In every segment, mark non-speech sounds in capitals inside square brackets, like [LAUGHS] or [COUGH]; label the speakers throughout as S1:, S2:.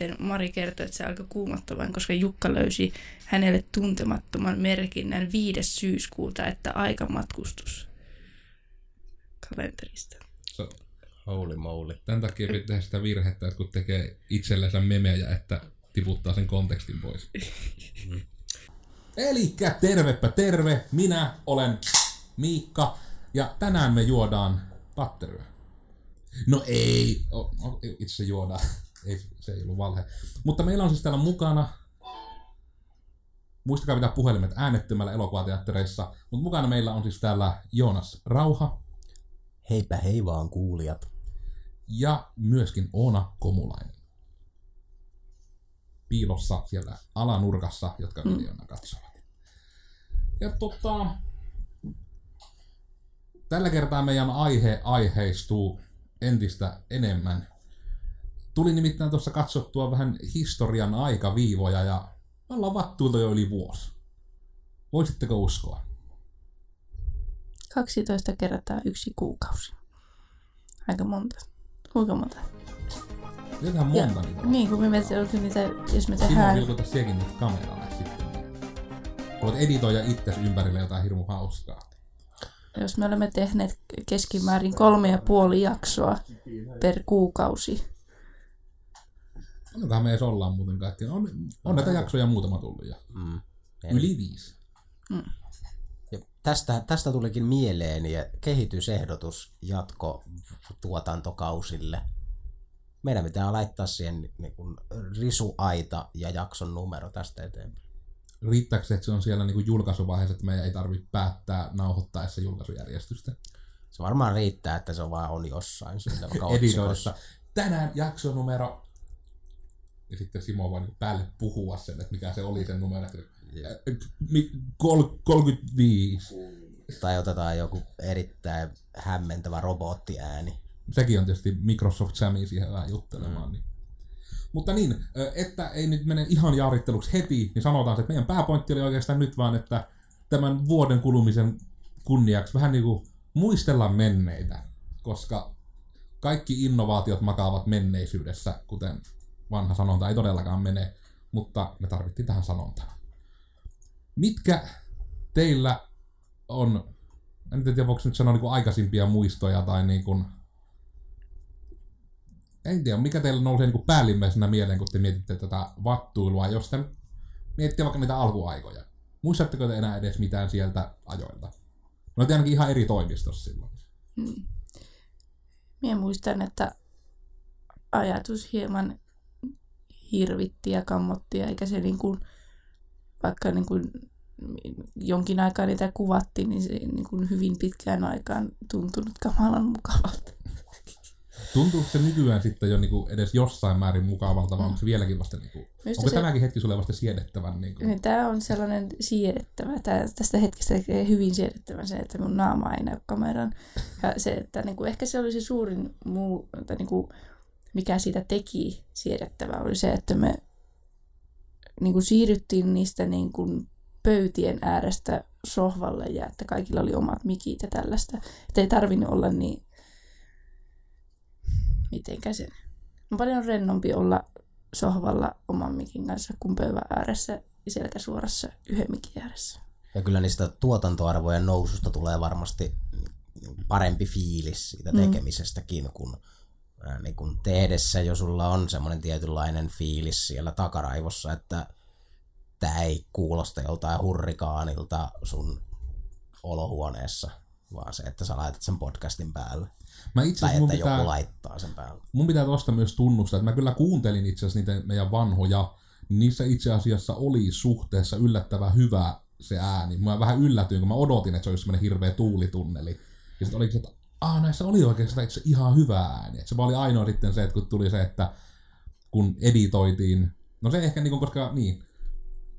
S1: sitten Mari kertoi, että se alkoi kuumottamaan, koska Jukka löysi hänelle tuntemattoman merkinnän 5. syyskuuta, että aikamatkustus kalenterista.
S2: Se,
S3: Holy moly.
S2: tämän takia pitää tehdä sitä virhettä, että kun tekee itsellensä memejä, että tiputtaa sen kontekstin pois. [LAUGHS] Elikkä tervepä terve, minä olen Miikka ja tänään me juodaan patteryä. No ei, o, o, itse juodaan, ei, se ei ollut valhe. Mutta meillä on siis täällä mukana, muistakaa pitää puhelimet äänettömällä elokuvateattereissa, mutta mukana meillä on siis täällä Joonas Rauha
S3: Heipä hei vaan kuulijat.
S2: ja myöskin Oona Komulainen. Piilossa siellä alanurkassa, jotka miljoona katsovat. Ja tota, tällä kertaa meidän aihe aiheistuu entistä enemmän. Tuli nimittäin tuossa katsottua vähän historian aikaviivoja ja me ollaan vattuilta jo yli vuosi. Voisitteko uskoa?
S1: 12 kertaa yksi kuukausi. Aika monta. Kuinka monta?
S2: Jotain monta niin on.
S1: Niin, kun me mietin, niitä, jos me
S2: Simo
S1: tehdään...
S2: vilkuta sekin nyt kameralle sitten. Voit editoida itses ympärille jotain hirmu hauskaa.
S1: Jos me olemme tehneet keskimäärin kolme ja puoli jaksoa per kuukausi.
S2: Onkohan me edes ollaan muuten kaikki. On, on näitä jaksoja muutama tullut jo.
S3: Mm.
S2: Yli viisi.
S3: Ja tästä, tästä tulikin mieleeni kehitysehdotus jatko tuotantokausille. Meidän pitää laittaa siihen niin kuin risuaita ja jakson numero tästä eteenpäin.
S2: Riittääkö se, että se on siellä niin julkaisuvaiheessa, että meidän ei tarvitse päättää nauhoittaessa julkaisujärjestystä?
S3: Se varmaan riittää, että se vaan on jossain siinä [LAUGHS]
S2: Editoissa. Tänään jaksonumero. Ja sitten Simo voi niin päälle puhua sen, että mikä se oli sen numero. Kol- 35.
S3: Tai otetaan joku erittäin hämmentävä robottiääni.
S2: Sekin on tietysti Microsoft Sami siihen vähän juttelemaan. Mm. Niin. Mutta niin, että ei nyt mene ihan jaaritteluksi heti, niin sanotaan, että meidän pääpointti oli oikeastaan nyt vaan, että tämän vuoden kulumisen kunniaksi vähän niin kuin muistella menneitä, koska kaikki innovaatiot makaavat menneisyydessä, kuten vanha sanonta ei todellakaan mene, mutta me tarvittiin tähän sanontaa. Mitkä teillä on, en tiedä voiko nyt sanoa niin kuin aikaisimpia muistoja tai niin kuin, en tiedä, mikä teillä nousee niin kuin päällimmäisenä mieleen, kun te mietitte tätä vattuilua, jos te mietitte vaikka niitä alkuaikoja. Muistatteko te enää edes mitään sieltä ajoilta? No te ainakin ihan eri toimistossa silloin.
S1: Minä muistan, että ajatus hieman hirvitti ja kammotti, eikä se niin kuin, vaikka niin kuin jonkin aikaa niitä kuvattiin, niin se niin kuin hyvin pitkään aikaan tuntunut kamalan mukavalta.
S2: Tuntuuko se nykyään sitten jo niin kuin edes jossain määrin mukavalta, vai onko se vieläkin vasta, niin kuin,
S1: Minusta
S2: onko
S1: se-
S2: tämäkin hetki sulle vasta siedettävän? Niin kuin,
S1: Tämä on sellainen siedettävä. Tää, tästä hetkestä hyvin siedettävän se, että mun naama ei näy kameran. Ja se, että niin kuin, ehkä se oli se suurin muu, tai niin kuin, mikä siitä teki siedettävää, oli se, että me niin kuin siirryttiin niistä niin kuin pöytien äärestä sohvalle ja että kaikilla oli omat mikit ja tällaista. Että ei tarvinnut olla niin, mitenkä se, on paljon rennompi olla sohvalla oman mikin kanssa kuin pöydän ääressä ja selkäsuorassa yhden mikin ääressä.
S3: Ja kyllä niistä tuotantoarvojen noususta tulee varmasti parempi fiilis siitä tekemisestäkin, kun, ää, niin kun tehdessä jo sulla on semmoinen tietynlainen fiilis siellä takaraivossa, että tämä ei kuulosta joltain hurrikaanilta sun olohuoneessa, vaan se, että sä laitat sen podcastin päälle.
S2: mä itse
S3: Tai
S2: mun
S3: että
S2: pitää,
S3: joku laittaa sen päälle.
S2: mun pitää tuosta myös tunnustaa, että mä kyllä kuuntelin itse asiassa niitä meidän vanhoja, niissä itse asiassa oli suhteessa yllättävän hyvä se ääni. Mä vähän yllätyin, kun mä odotin, että se olisi semmoinen hirveä tuulitunneli. Ja sitten olikin se, että Aa, näissä oli oikeastaan itse ihan hyvä ääni. Et se oli ainoa sitten se, että kun tuli se, että kun editoitiin, no se ehkä niin kuin, koska niin,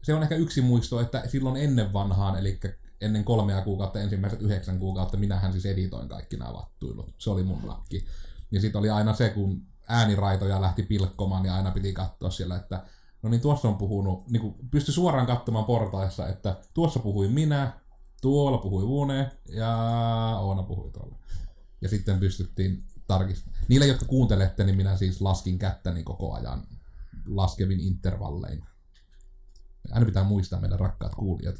S2: se on ehkä yksi muisto, että silloin ennen vanhaan, eli ennen kolmea kuukautta, ensimmäiset yhdeksän kuukautta, minähän siis editoin kaikki nämä vattuilut. Se oli mun lakki. Ja sitten oli aina se, kun ääniraitoja lähti pilkkomaan, niin aina piti katsoa siellä, että no niin tuossa on puhunut, niin kuin pystyi suoraan katsomaan portaissa, että tuossa puhui minä, tuolla puhui Vune ja Oona puhui tuolla. Ja sitten pystyttiin tarkistamaan. Niille, jotka kuuntelette, niin minä siis laskin kättäni koko ajan laskevin intervallein. Aina pitää muistaa meidän rakkaat kuulijat.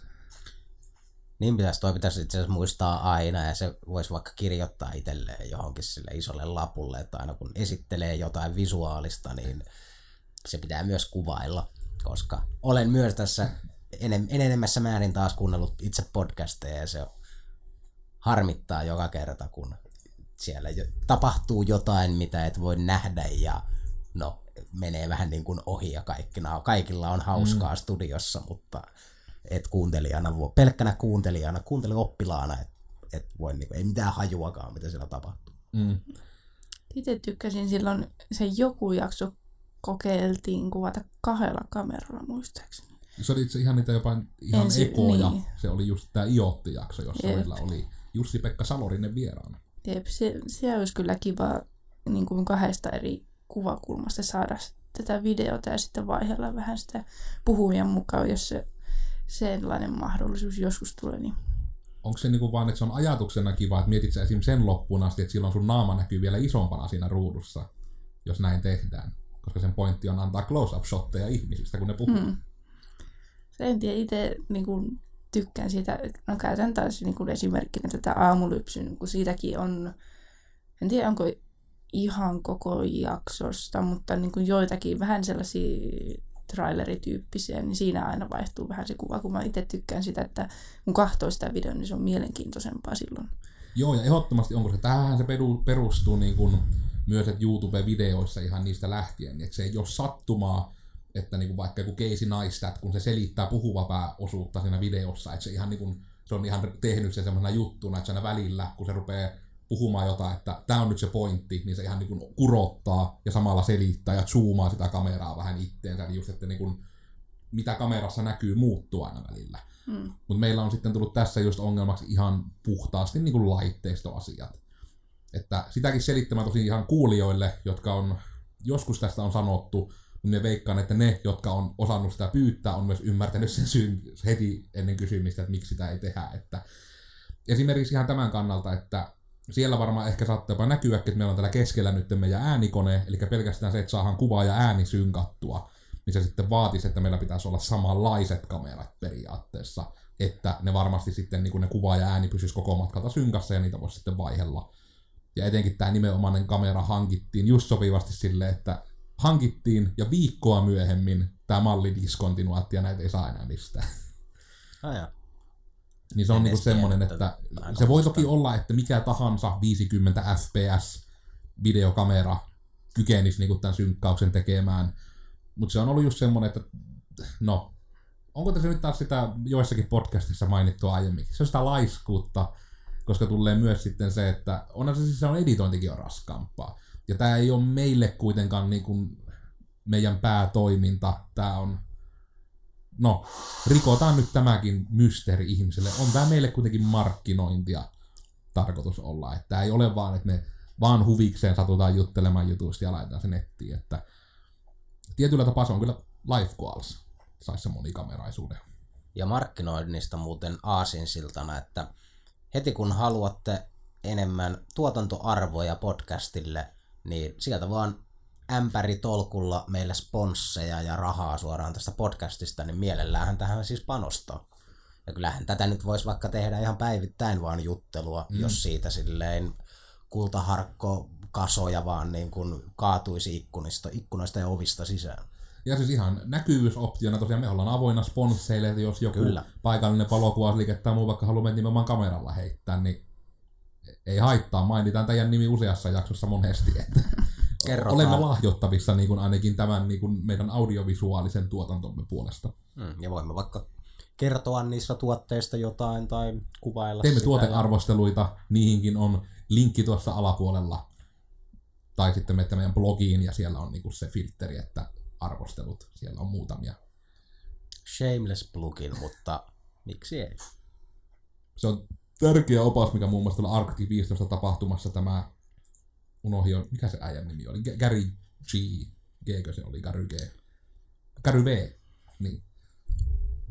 S3: Niin pitäisi, toi pitäisi itse asiassa muistaa aina ja se voisi vaikka kirjoittaa itselleen johonkin sille isolle lapulle, että aina kun esittelee jotain visuaalista, niin se pitää myös kuvailla, koska olen myös tässä enem, enenemässä määrin taas kuunnellut itse podcasteja ja se harmittaa joka kerta, kun siellä jo, tapahtuu jotain, mitä et voi nähdä ja no, menee vähän niin kuin ohi ja kaikki, kaikilla on hauskaa mm. studiossa, mutta et kuuntelijana, voi, pelkkänä kuuntelijana, kuuntelioppilaana, et, et voi, niin kuin, ei mitään hajuakaan, mitä siellä tapahtuu. Mm.
S1: Itse tykkäsin silloin, se joku jakso kokeiltiin kuvata kahdella kameralla muistaakseni.
S2: Se oli itse ihan niitä jopa ihan Ensi, ekoja. Niin. Se oli just tämä Iotti-jakso, jossa meillä oli Jussi-Pekka Salorinen vieraana.
S1: Jep, se, se olisi kyllä kiva niin kuin kahdesta eri kuvakulmasta saada tätä videota ja sitten vaihella vähän sitä puhuvien mukaan, jos se sellainen mahdollisuus joskus tulee. Niin...
S2: Onko se niinku vaan, että se on ajatuksena kiva, että mietit sä sen loppuun asti, että silloin sun naama näkyy vielä isompana siinä ruudussa, jos näin tehdään? Koska sen pointti on antaa close-up-shotteja ihmisistä, kun ne puhuu. Hmm.
S1: Se en tiedä, itse niin tykkään siitä, no käytän taas niin kuin esimerkkinä tätä aamulypsyn, kun siitäkin on, en tiedä onko ihan koko jaksosta, mutta niin kuin joitakin vähän sellaisia trailerityyppisiä, niin siinä aina vaihtuu vähän se kuva, kun mä itse tykkään sitä, että kun kahtoo sitä videoa, niin se on mielenkiintoisempaa silloin.
S2: Joo, ja ehdottomasti onko se, tähän se perustuu niin kuin myös että YouTube-videoissa ihan niistä lähtien, niin että se ei ole sattumaa, että niin kuin vaikka joku Casey Neistat, kun se selittää puhuvapää osuutta siinä videossa, että se, ihan niin kuin, se on ihan tehnyt sen semmoisena juttuna, että siinä välillä, kun se rupeaa puhumaan jotain, että tämä on nyt se pointti, niin se ihan niin kuin kurottaa ja samalla selittää ja zoomaa sitä kameraa vähän itteensä, niin just, että niin kuin, mitä kamerassa näkyy muuttuu aina välillä. Mm. Mutta meillä on sitten tullut tässä just ongelmaksi ihan puhtaasti niin kuin laitteistoasiat. Että sitäkin selittämään tosi ihan kuulijoille, jotka on, joskus tästä on sanottu, mutta me veikkaan, että ne, jotka on osannut sitä pyytää, on myös ymmärtänyt sen syyn heti ennen kysymistä, että miksi sitä ei tehdä. Että esimerkiksi ihan tämän kannalta, että siellä varmaan ehkä saattaa jopa näkyä, että meillä on täällä keskellä nyt meidän äänikone, eli pelkästään se, että saadaan kuva ja ääni synkattua, niin se sitten vaatisi, että meillä pitäisi olla samanlaiset kamerat periaatteessa, että ne varmasti sitten niin kuin ne kuva ja ääni pysyisi koko matkalta synkassa ja niitä voisi sitten vaihella. Ja etenkin tämä nimenomainen kamera hankittiin just sopivasti sille, että hankittiin ja viikkoa myöhemmin tämä malli diskontinuaatti ja näitä ei saa enää mistään. [LAUGHS]
S3: Ah,
S2: niin se on niinku semmoinen, että se voi toki olla, että mikä tahansa 50 fps videokamera kykenisi niinku tämän synkkauksen tekemään, mutta se on ollut just semmoinen, että no, onko tässä nyt taas sitä joissakin podcastissa mainittu aiemmin, se on sitä laiskuutta, koska tulee myös sitten se, että onhan se siis se on editointikin on raskaampaa. Ja tämä ei ole meille kuitenkaan niin kuin meidän päätoiminta, tämä on no, rikotaan nyt tämäkin mysteeri ihmiselle. On tämä meille kuitenkin markkinointia tarkoitus olla. Että ei ole vaan, että me vaan huvikseen satutaan juttelemaan jutuista ja laitetaan se nettiin. Että tietyllä tapaa se on kyllä life goals. Saisi se monikameraisuuden.
S3: Ja markkinoinnista muuten aasinsiltana, että heti kun haluatte enemmän tuotantoarvoja podcastille, niin sieltä vaan ämpäri tolkulla meille sponsseja ja rahaa suoraan tästä podcastista, niin mielellähän tähän siis panostaa. Ja kyllähän tätä nyt voisi vaikka tehdä ihan päivittäin vaan juttelua, mm. jos siitä silleen kultaharkko kasoja vaan niin kuin kaatuisi ikkunista, ikkunoista ja ovista sisään.
S2: Ja siis ihan näkyvyysoptiona tosiaan me ollaan avoinna sponsseille, että jos joku Kyllä. paikallinen valokuvausliike tai muu vaikka haluaa nimenomaan kameralla heittää, niin ei haittaa. Mainitaan teidän nimi useassa jaksossa monesti, että [LAUGHS] Kerrotaan. olemme lahjoittavissa niin kuin ainakin tämän niin kuin meidän audiovisuaalisen tuotantomme puolesta.
S3: Mm, ja voimme vaikka kertoa niistä tuotteista jotain tai kuvailla
S2: Teemme sitä tuotearvosteluita, ja... niihinkin on linkki tuossa alapuolella. Tai sitten menette meidän blogiin ja siellä on niin kuin se filteri, että arvostelut, siellä on muutamia.
S3: Shameless plugin, mutta miksi ei?
S2: Se on tärkeä opas, mikä muun muassa Arctic 15 tapahtumassa tämä unohdin, mikä se äijän nimi oli, Gary G, G se oli, Gary G, Gary V, niin.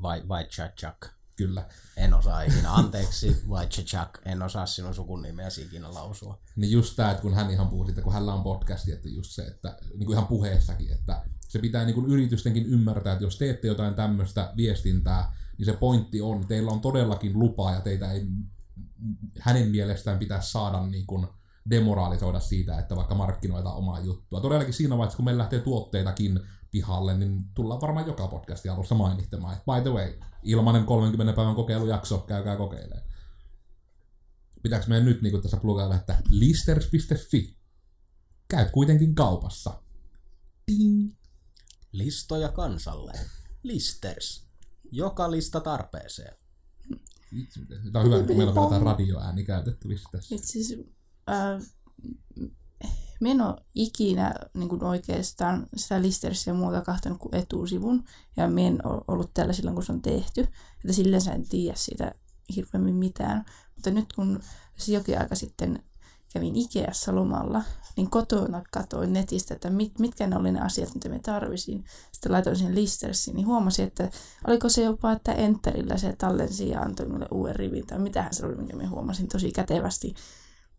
S3: Vai, vai Chachak.
S2: Kyllä.
S3: En osaa ikinä. Anteeksi, Wojciech, en osaa sinun sukun nimeäsi ikinä lausua.
S2: Niin just tämä, että kun hän ihan puhuu siitä, kun hänellä on podcasti, että just se, että niin kuin ihan puheessakin, että se pitää niin kuin yritystenkin ymmärtää, että jos teette jotain tämmöistä viestintää, niin se pointti on, teillä on todellakin lupa ja teitä ei hänen mielestään pitäisi saada niin kuin demoralisoida siitä, että vaikka markkinoita omaa juttua. Todellakin siinä vaiheessa, kun meillä lähtee tuotteitakin pihalle, niin tullaan varmaan joka podcasti alussa mainittamaan. By the way, ilmanen 30 päivän kokeilujakso, käykää kokeilemaan. Pitääkö meidän nyt niin tässä plugailla, että listers.fi. Käyt kuitenkin kaupassa. Ding.
S3: Listoja kansalle. Listers. Joka lista tarpeeseen.
S2: Tämä on hyvä, kun meillä on jotain radioääni käytettävissä tässä.
S1: Itse siis, äh, me en ole ikinä niin kuin oikeastaan sitä Listersia ja muuta kahtanut kuin etusivun. Ja me en ole ollut tällä silloin, kun se on tehty. Että silleen sä en tiedä siitä hirveämmin mitään. Mutta nyt kun se jokin aika sitten kävin Ikeassa lomalla, niin kotona katoin netistä, että mit, mitkä ne oli ne asiat, mitä me tarvisin. Sitten laitoin sen listersiin, niin huomasin, että oliko se jopa, että Enterillä se tallensi ja antoi minulle uuden rivin, tai mitähän se oli, minkä me huomasin tosi kätevästi,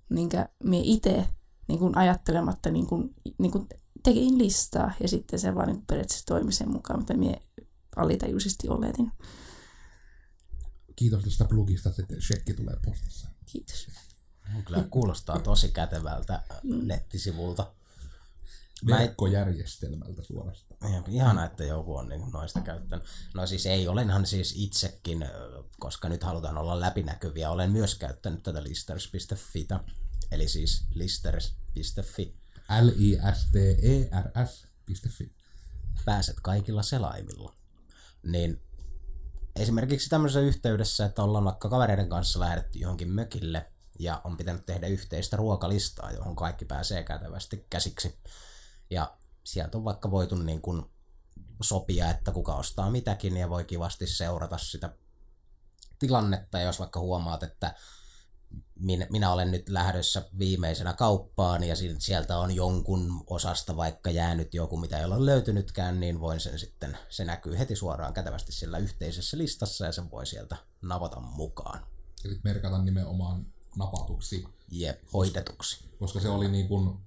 S1: minkä me itse niin kuin ajattelematta niin kuin, niin kuin tekin listaa, ja sitten se vaan niin periaatteessa toimi sen mukaan, mitä me alitajuisesti oletin.
S2: Kiitos tästä plugista, että shekki tulee postissa.
S1: Kiitos.
S3: Kyllä kuulostaa tosi kätevältä nettisivulta. Mä
S2: Verkkojärjestelmältä suorastaan.
S3: Ja Ihana, että joku on niin noista käyttänyt. No siis ei, olenhan siis itsekin, koska nyt halutaan olla läpinäkyviä, olen myös käyttänyt tätä listers.fitä. Eli siis listers.fi.
S2: L-I-S-T-E-R-S.fi.
S3: Pääset kaikilla selaimilla. Niin esimerkiksi tämmöisessä yhteydessä, että ollaan vaikka kavereiden kanssa lähdetty johonkin mökille ja on pitänyt tehdä yhteistä ruokalistaa, johon kaikki pääsee kätevästi käsiksi. Ja sieltä on vaikka voitu niin kuin sopia, että kuka ostaa mitäkin ja voi kivasti seurata sitä tilannetta. Ja jos vaikka huomaat, että minä, minä olen nyt lähdössä viimeisenä kauppaan ja si- sieltä on jonkun osasta vaikka jäänyt joku, mitä ei ole löytynytkään, niin voin sen sitten, se näkyy heti suoraan kätevästi sillä yhteisessä listassa ja sen voi sieltä navata mukaan.
S2: Eli merkata nimenomaan napatuksi,
S3: Jep, hoidetuksi.
S2: koska se oli niin kuin,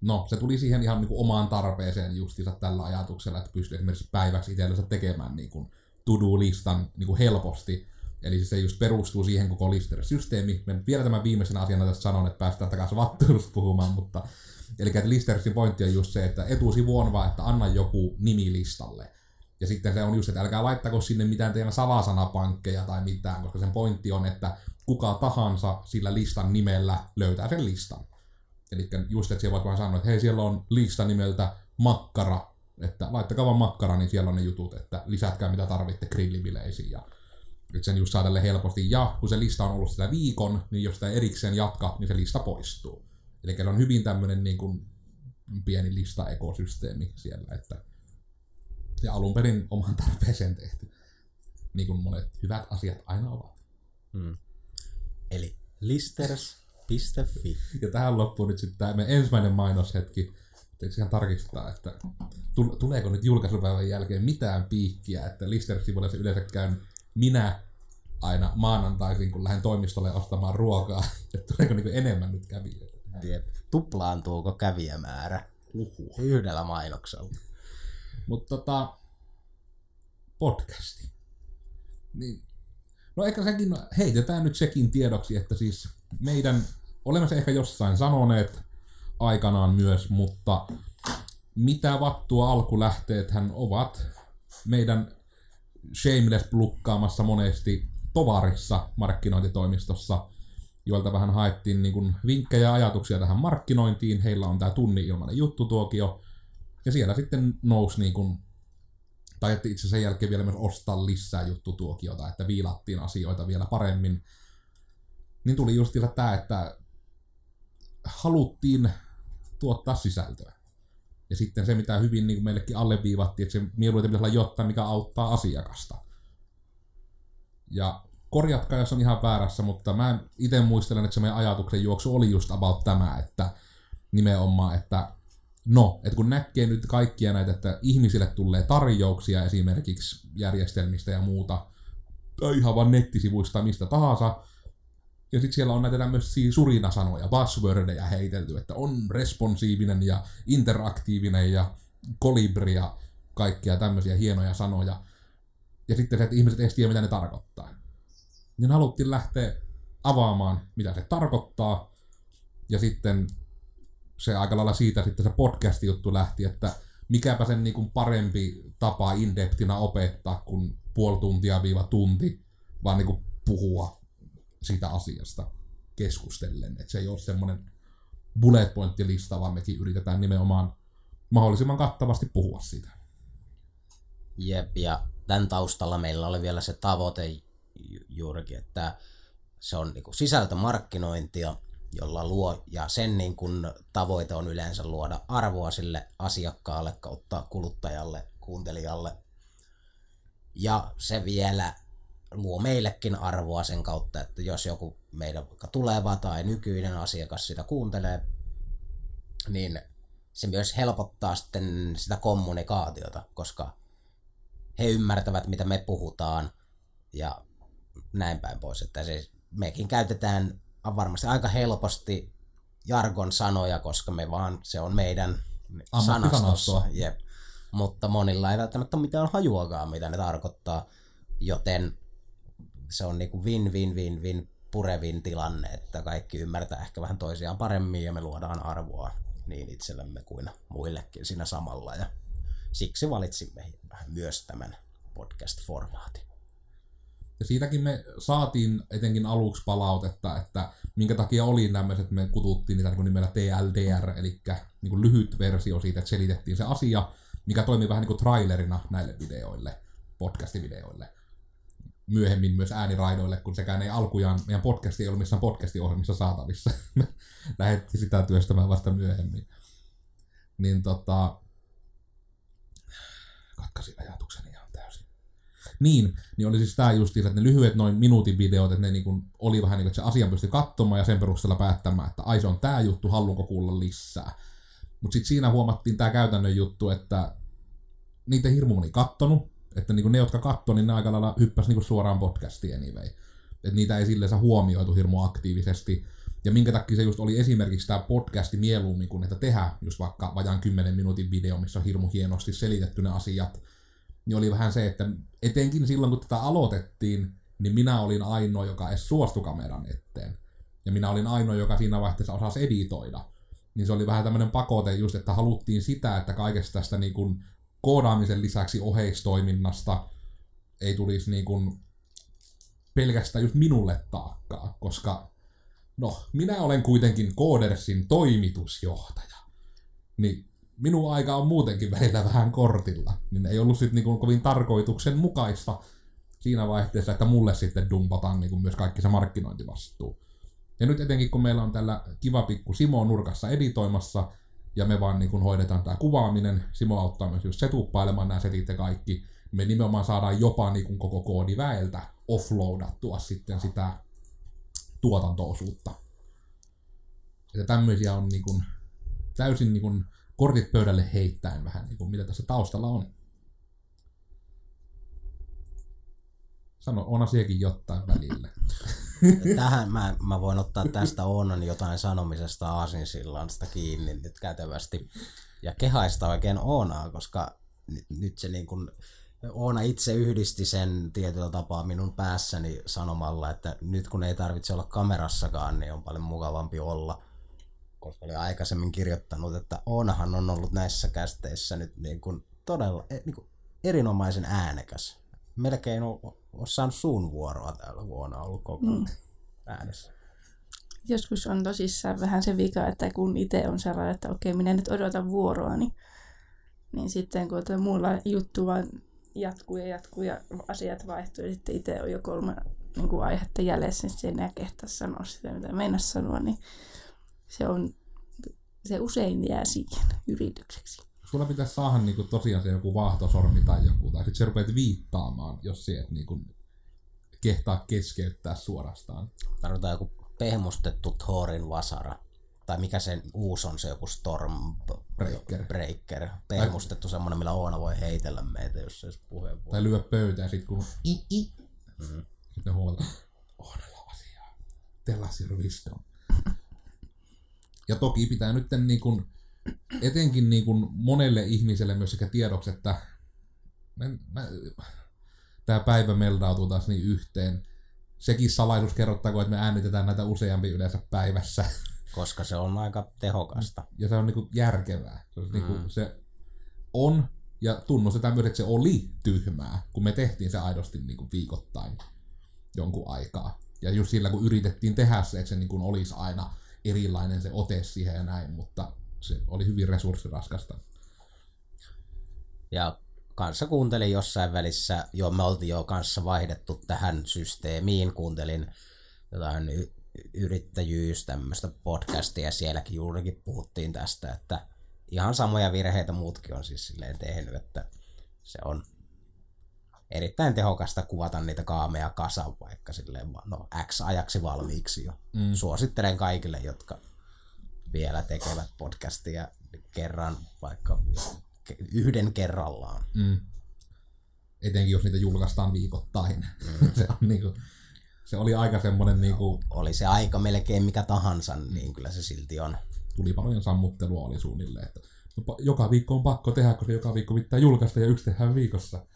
S2: no se tuli siihen ihan niin kuin omaan tarpeeseen justiinsa tällä ajatuksella, että pystyy esimerkiksi päiväksi itsellensä tekemään niin kuin to-do-listan niin kuin helposti. Eli se just perustuu siihen koko Lister-systeemi. Me vielä tämän viimeisen asian tässä sanon, että päästään takaisin vattuilusta puhumaan, mutta Eli että Listersin pointti on just se, että etusivu on vaan, että anna joku nimi listalle. Ja sitten se on just, että älkää laittako sinne mitään teidän salasanapankkeja tai mitään, koska sen pointti on, että kuka tahansa sillä listan nimellä löytää sen listan. Eli just, että voit vaan sanoa, että hei, siellä on lista nimeltä makkara, että laittakaa vaan makkara, niin siellä on ne jutut, että lisätkää mitä tarvitte grillibileisiin ja että sen just saa tälle helposti. Ja kun se lista on ollut sitä viikon, niin jos sitä erikseen jatka, niin se lista poistuu. Eli on hyvin tämmöinen niin kuin pieni lista-ekosysteemi siellä, että ja alun perin oman tarpeeseen tehty. Niin kuin monet hyvät asiat aina ovat.
S3: Hmm. Eli listers.fi.
S2: Ja tähän loppuu nyt sitten tämä meidän ensimmäinen mainoshetki. Eikö ihan tarkistaa, että tul- tuleeko nyt julkaisupäivän jälkeen mitään piikkiä, että Lister-sivuilla se yleensä käyn minä aina maanantaisin, kun lähden toimistolle ostamaan ruokaa, [LAUGHS] että tuleeko niin enemmän nyt kävijöitä.
S3: Jep. Tuplaantuuko kävijämäärä
S2: Uhu.
S3: yhdellä mainoksella?
S2: Mutta tota, podcasti. Niin, no ehkä sekin, heitetään nyt sekin tiedoksi, että siis meidän, olemme se ehkä jossain sanoneet aikanaan myös, mutta mitä vattua alkulähteethän ovat meidän Shameless plukkaamassa monesti tovarissa markkinointitoimistossa, joilta vähän haettiin niin kuin vinkkejä ja ajatuksia tähän markkinointiin. Heillä on tämä tunni ilmainen juttutuokio. Ja siellä sitten nousi niin kuin, että itse sen jälkeen vielä myös ostaa lisää juttutuokiota, että viilattiin asioita vielä paremmin. Niin tuli just tämä, että haluttiin tuottaa sisältöä. Ja sitten se, mitä hyvin niin meillekin alleviivattiin, että se mieluiten pitäisi olla jotain, mikä auttaa asiakasta. Ja korjatkaa, jos on ihan väärässä, mutta mä itse muistelen, että se meidän ajatuksen juoksu oli just about tämä, että nimenomaan, että no, että kun näkee nyt kaikkia näitä, että ihmisille tulee tarjouksia esimerkiksi järjestelmistä ja muuta, tai ihan vaan nettisivuista mistä tahansa. Ja sitten siellä on näitä tämmöisiä surinasanoja, buzzwordeja heitelty, että on responsiivinen ja interaktiivinen ja kolibri ja kaikkia tämmöisiä hienoja sanoja. Ja sitten se, että ihmiset eivät tiedä, mitä ne tarkoittaa. Niin haluttiin lähteä avaamaan, mitä se tarkoittaa. Ja sitten se aika lailla siitä sitten se podcast-juttu lähti, että mikäpä sen niin kuin parempi tapa indeptinä opettaa kuin puoli tuntia viiva tunti, vaan niin kuin puhua siitä asiasta keskustellen. Että se ei ole semmoinen bullet point-lista, vaan mekin yritetään nimenomaan mahdollisimman kattavasti puhua siitä.
S3: Jep, ja tämän taustalla meillä oli vielä se tavoite juurikin, että se on niin sisältömarkkinointia, jolla luo, ja sen niin kuin tavoite on yleensä luoda arvoa sille asiakkaalle kautta kuluttajalle, kuuntelijalle. Ja se vielä luo meillekin arvoa sen kautta, että jos joku meidän vaikka tuleva tai nykyinen asiakas sitä kuuntelee, niin se myös helpottaa sitten sitä kommunikaatiota, koska he ymmärtävät, mitä me puhutaan ja näin päin pois. Että se, mekin käytetään varmasti aika helposti jargon sanoja, koska me vaan, se on meidän sanastossa. Jep. Mutta monilla ei välttämättä ole mitään hajuakaan, mitä ne tarkoittaa, joten se on niinku win-win-win-win purevin tilanne, että kaikki ymmärtää ehkä vähän toisiaan paremmin ja me luodaan arvoa niin itsellemme kuin muillekin siinä samalla. Ja siksi valitsimme myös tämän podcast-formaatin.
S2: Ja siitäkin me saatiin etenkin aluksi palautetta, että minkä takia oli nämä, että me kututtiin niitä niin nimellä TLDR, eli niin lyhyt versio siitä, että selitettiin se asia, mikä toimii vähän niin kuin trailerina näille videoille, podcastivideoille. Myöhemmin myös ääniraidoille, kun sekään ei alkujaan, meidän podcasti ei ollut missään podcastiohjelmissa saatavissa. [LAUGHS] Lähettiin sitä työstämään vasta myöhemmin. Niin tota, katkasin ajatukseni. Niin, niin oli siis tämä just, että ne lyhyet noin minuutin videot, että ne niin kuin, oli vähän niin kuin, että se asian pystyi katsomaan ja sen perusteella päättämään, että ai se on tämä juttu, haluanko kuulla lisää. Mutta sitten siinä huomattiin tämä käytännön juttu, että niitä hirmu moni kattonut, että niin kuin ne, jotka katsoi, niin ne aika lailla hyppäsi niin kuin suoraan podcastiin anyway. Että niitä ei silleen huomioitu hirmu aktiivisesti. Ja minkä takia se just oli esimerkiksi tämä podcasti mieluummin kuin että tehdä just vaikka vajaan 10 minuutin video, missä on hirmu hienosti selitetty ne asiat, niin oli vähän se, että etenkin silloin kun tätä aloitettiin, niin minä olin ainoa, joka edes suostui kameran eteen. Ja minä olin ainoa, joka siinä vaiheessa osasi editoida. Niin se oli vähän tämmöinen pakote just, että haluttiin sitä, että kaikesta tästä niin kuin koodaamisen lisäksi oheistoiminnasta ei tulisi niin kuin pelkästään just minulle taakkaa, koska no, minä olen kuitenkin Koodersin toimitusjohtaja. Niin minun aika on muutenkin välillä vähän kortilla. Niin ei ollut sitten niin kovin tarkoituksenmukaista siinä vaihteessa, että mulle sitten dumpataan niin myös kaikki se markkinointivastuu. Ja nyt etenkin kun meillä on tällä kiva pikku Simo nurkassa editoimassa, ja me vaan niin kuin hoidetaan tämä kuvaaminen, Simo auttaa myös just setuppailemaan nämä setit ja kaikki, niin me nimenomaan saadaan jopa niin kuin koko koodiväeltä offloadattua sitten sitä tuotantoosuutta. Että tämmöisiä on niin kuin, täysin niin kuin, kortit pöydälle heittäen vähän, niin kuin, mitä tässä taustalla on. Sano on asiakin jotain välillä.
S3: Tähän mä, mä voin ottaa tästä Oonan jotain sanomisesta aasinsillasta kiinni nyt kätevästi ja kehaista oikein Oonaa, koska nyt, nyt se niin kuin, Oona itse yhdisti sen tietyllä tapaa minun päässäni sanomalla, että nyt kun ei tarvitse olla kamerassakaan, niin on paljon mukavampi olla. Koska oli aikaisemmin kirjoittanut, että Oonahan on ollut näissä kästeissä nyt niin kuin todella e, niin kuin erinomaisen äänekäs. Melkein on, saanut suun vuoroa täällä vuonna ollut koko mm. äänessä.
S1: Joskus on tosissaan vähän se vika, että kun itse on sellainen, että okei, minä nyt odotan vuoroa, niin, niin sitten kun mulla juttu vaan jatkuu ja jatkuu ja asiat vaihtuu ja sitten itse on jo kolme niin kuin aihetta jäljessä, niin sen enää kehtaa sanoa sitä, mitä meinas sanoa, niin se, on, se usein jää siihen yritykseksi.
S2: Sulla pitäisi saada niin kuin, tosiaan se joku vaahtosormi tai joku, tai sitten sä rupeat viittaamaan, jos se et niin kuin, kehtaa keskeyttää suorastaan.
S3: Tarvitaan joku pehmustettu Thorin vasara tai mikä se uusi on, se joku Storm
S2: Breaker.
S3: Breaker. Pehmustettu semmoinen, millä Oona voi heitellä meitä, jos se olisi puheenvuoro.
S2: Tai lyö pöytään sit kun i, i.
S3: Mm-hmm.
S2: Sitten huomataan, ohdella asiaa. Tell us your wisdom. Ja toki pitää nyt niin kuin, etenkin niin kuin monelle ihmiselle myös sekä tiedoksi, että mä, mä, tämä päivä meldautuu taas niin yhteen. Sekin salaisuus kerrottaako, että me äänitetään näitä useampi yleensä päivässä.
S3: Koska se on aika tehokasta.
S2: Ja se on niin kuin järkevää. Se, on, niin kuin, se on, ja tunnustetaan myös, että se oli tyhmää, kun me tehtiin se aidosti niin kuin viikoittain jonkun aikaa. Ja just sillä, kun yritettiin tehdä se, että se niin kuin olisi aina erilainen se ote siihen ja näin, mutta se oli hyvin resurssiraskasta.
S3: Ja kanssa kuuntelin jossain välissä, jo me oltiin jo kanssa vaihdettu tähän systeemiin, kuuntelin jotain y- yrittäjyys, tämmöistä podcastia, sielläkin juurikin puhuttiin tästä, että ihan samoja virheitä muutkin on siis silleen tehnyt, että se on erittäin tehokasta kuvata niitä kaameja kasan vaikka silleen, no X ajaksi valmiiksi jo. Mm. Suosittelen kaikille, jotka vielä tekevät podcastia kerran, vaikka yhden kerrallaan.
S2: Mm. Etenkin jos niitä julkaistaan viikoittain. Mm. [LAUGHS] se, on niinku, se oli aika semmoinen... Niinku,
S3: oli se aika melkein mikä tahansa, niin kyllä se silti on.
S2: Tuli paljon sammuttelua oli suunnilleen, että no, joka viikko on pakko tehdä, koska joka viikko pitää julkaista ja yksi tehdään viikossa.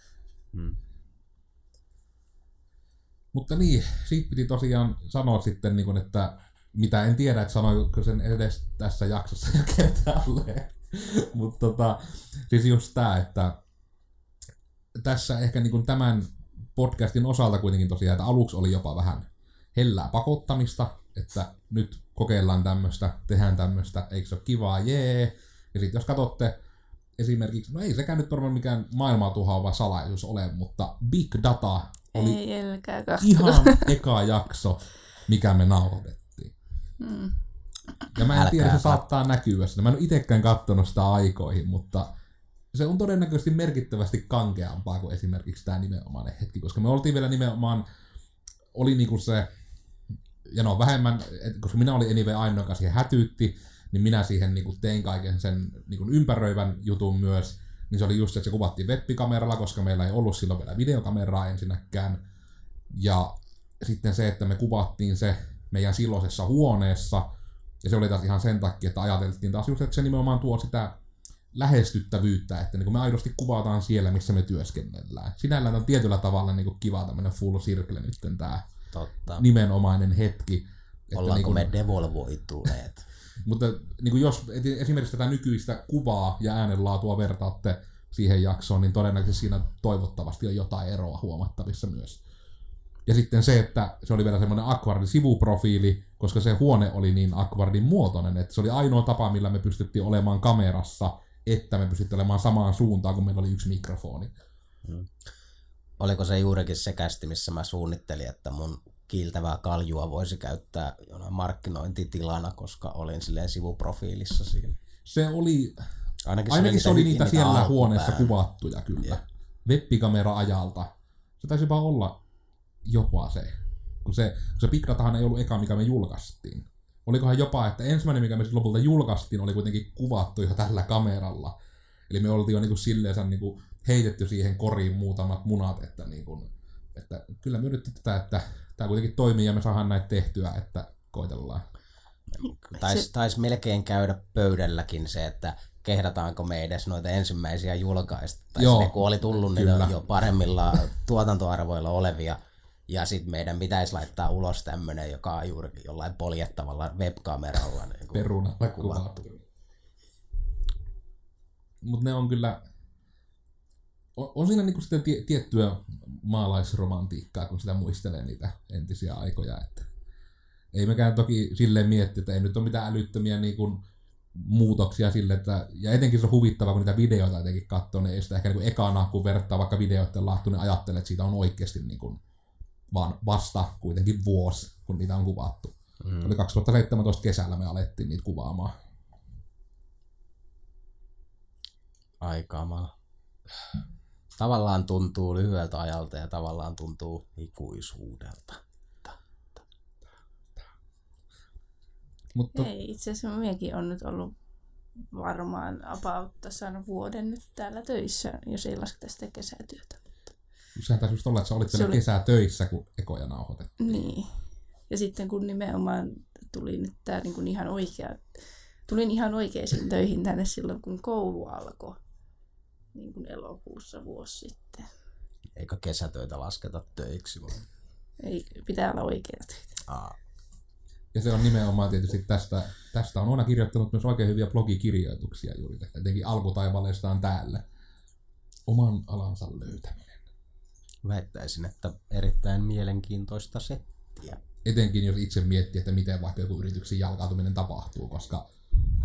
S2: Mm. Mutta niin, siitä piti tosiaan sanoa sitten, niin kuin, että mitä en tiedä, että sanoiko sen edes tässä jaksossa jo kertaalleen. [LAUGHS] Mutta tota, siis just tämä, että tässä ehkä niin kuin tämän podcastin osalta kuitenkin tosiaan, että aluksi oli jopa vähän hellää pakottamista, että nyt kokeillaan tämmöistä, tehdään tämmöistä, eikö se ole kivaa, jee. Ja sitten jos katsotte esimerkiksi, no ei sekään nyt varmaan mikään maailmaa tuhoava salaisuus ole, mutta Big Data oli
S1: Ei,
S2: ihan [LAUGHS] eka jakso, mikä me nauhoitettiin. Mm. Ja mä en Älkää tiedä, se saattaa näkyä sitä. Mä en ole itsekään katsonut sitä aikoihin, mutta se on todennäköisesti merkittävästi kankeampaa kuin esimerkiksi tämä nimenomainen hetki, koska me oltiin vielä nimenomaan, oli niinku se, ja no vähemmän, et, koska minä olin anyway ainoa, joka siihen hätyytti, niin minä siihen niinku tein kaiken sen niinku ympäröivän jutun myös, niin se oli just että se kuvattiin webbikameralla, koska meillä ei ollut silloin vielä videokameraa ensinnäkään. Ja sitten se, että me kuvattiin se meidän silloisessa huoneessa, ja se oli taas ihan sen takia, että ajateltiin taas just, että se nimenomaan tuo sitä lähestyttävyyttä, että niin me aidosti kuvataan siellä, missä me työskennellään. Sinällään on tietyllä tavalla niin kuin kiva tämmöinen full circle nyt tämä Totta. nimenomainen hetki.
S3: Että Ollaanko niin kuin, me devolvoituneet?
S2: Mutta niin kuin jos esimerkiksi tätä nykyistä kuvaa ja äänenlaatua vertaatte siihen jaksoon, niin todennäköisesti siinä toivottavasti on jotain eroa huomattavissa myös. Ja sitten se, että se oli vielä semmoinen Aquardin sivuprofiili, koska se huone oli niin Aquardin muotoinen, että se oli ainoa tapa, millä me pystyttiin olemaan kamerassa, että me pystyttiin olemaan samaan suuntaan, kun meillä oli yksi mikrofoni. Hmm.
S3: Oliko se juurikin se kästi, missä mä suunnittelin, että mun kiiltävää kaljua voisi käyttää jonain markkinointitilana, koska olin silleen sivuprofiilissa siinä.
S2: Se oli, ainakin se, ainakin se oli niitä, niitä siellä huoneessa kuvattuja kyllä. Yeah. Webbikamera-ajalta. Se taisi jopa olla jopa se. Kun se, kun se Big Datahan ei ollut eka, mikä me julkaistiin. Olikohan jopa, että ensimmäinen, mikä me sitten lopulta julkaistiin, oli kuitenkin kuvattu jo tällä kameralla. Eli me oltiin jo niinku silleen niinku heitetty siihen koriin muutamat munat, että, niinku, että kyllä me yritettiin tätä, että tämä kuitenkin toimii ja me saadaan näitä tehtyä, että koitellaan.
S3: Taisi tais melkein käydä pöydälläkin se, että kehdataanko me edes noita ensimmäisiä julkaista. Tai Joo, ne, kun oli tullut niitä jo paremmilla tuotantoarvoilla olevia, ja sitten meidän pitäisi laittaa ulos tämmöinen, joka on juurikin jollain poljettavalla webkameralla. Niin
S2: Perunalla kuvattu. Mutta ne on kyllä, on, on siinä niinku sitten tie, tiettyä maalaisromantiikkaa, kun sitä muistelee niitä entisiä aikoja. Että ei mekään toki silleen mietti, että ei nyt ole mitään älyttömiä niin kuin muutoksia sille, että, ja etenkin se on huvittavaa, kun niitä videoita jotenkin katsoo, niin ei sitä ehkä niin kuin ekana, kun vertaa vaikka videoiden laattu, niin ajattelee, että siitä on oikeasti niin kuin, vaan vasta kuitenkin vuosi, kun niitä on kuvattu. Mm. Oli 2017 kesällä me alettiin niitä kuvaamaan.
S3: Aikaamaa tavallaan tuntuu lyhyeltä ajalta ja tavallaan tuntuu ikuisuudelta.
S1: Mutta... Ei, itse asiassa minäkin on nyt ollut varmaan about saanut vuoden nyt täällä töissä, jos ei lasketa sitä kesätyötä.
S2: Sehän taisi just olla, että sä olit
S1: Se
S2: siellä
S1: oli-
S2: kesää töissä, kun ekoja nauhoitettiin.
S1: Niin. Ja sitten kun nimenomaan tuli nyt tää niin kuin ihan oikea, tulin ihan oikeisiin töihin tänne silloin, kun koulu alkoi. Niin kuin elokuussa vuosi sitten.
S3: Eikö kesätöitä lasketa töiksi vai?
S1: Ei, pitää olla oikeita töitä.
S3: Aa,
S2: Ja se on nimenomaan tietysti tästä, tästä on Oona kirjoittanut myös oikein hyviä blogikirjoituksia juuri tästä, etenkin alkutaipaleestaan täällä. Oman alansa löytäminen.
S3: väittäisin, että erittäin mielenkiintoista settiä.
S2: Etenkin jos itse miettii, että miten vaikka joku yrityksen jalkautuminen tapahtuu, koska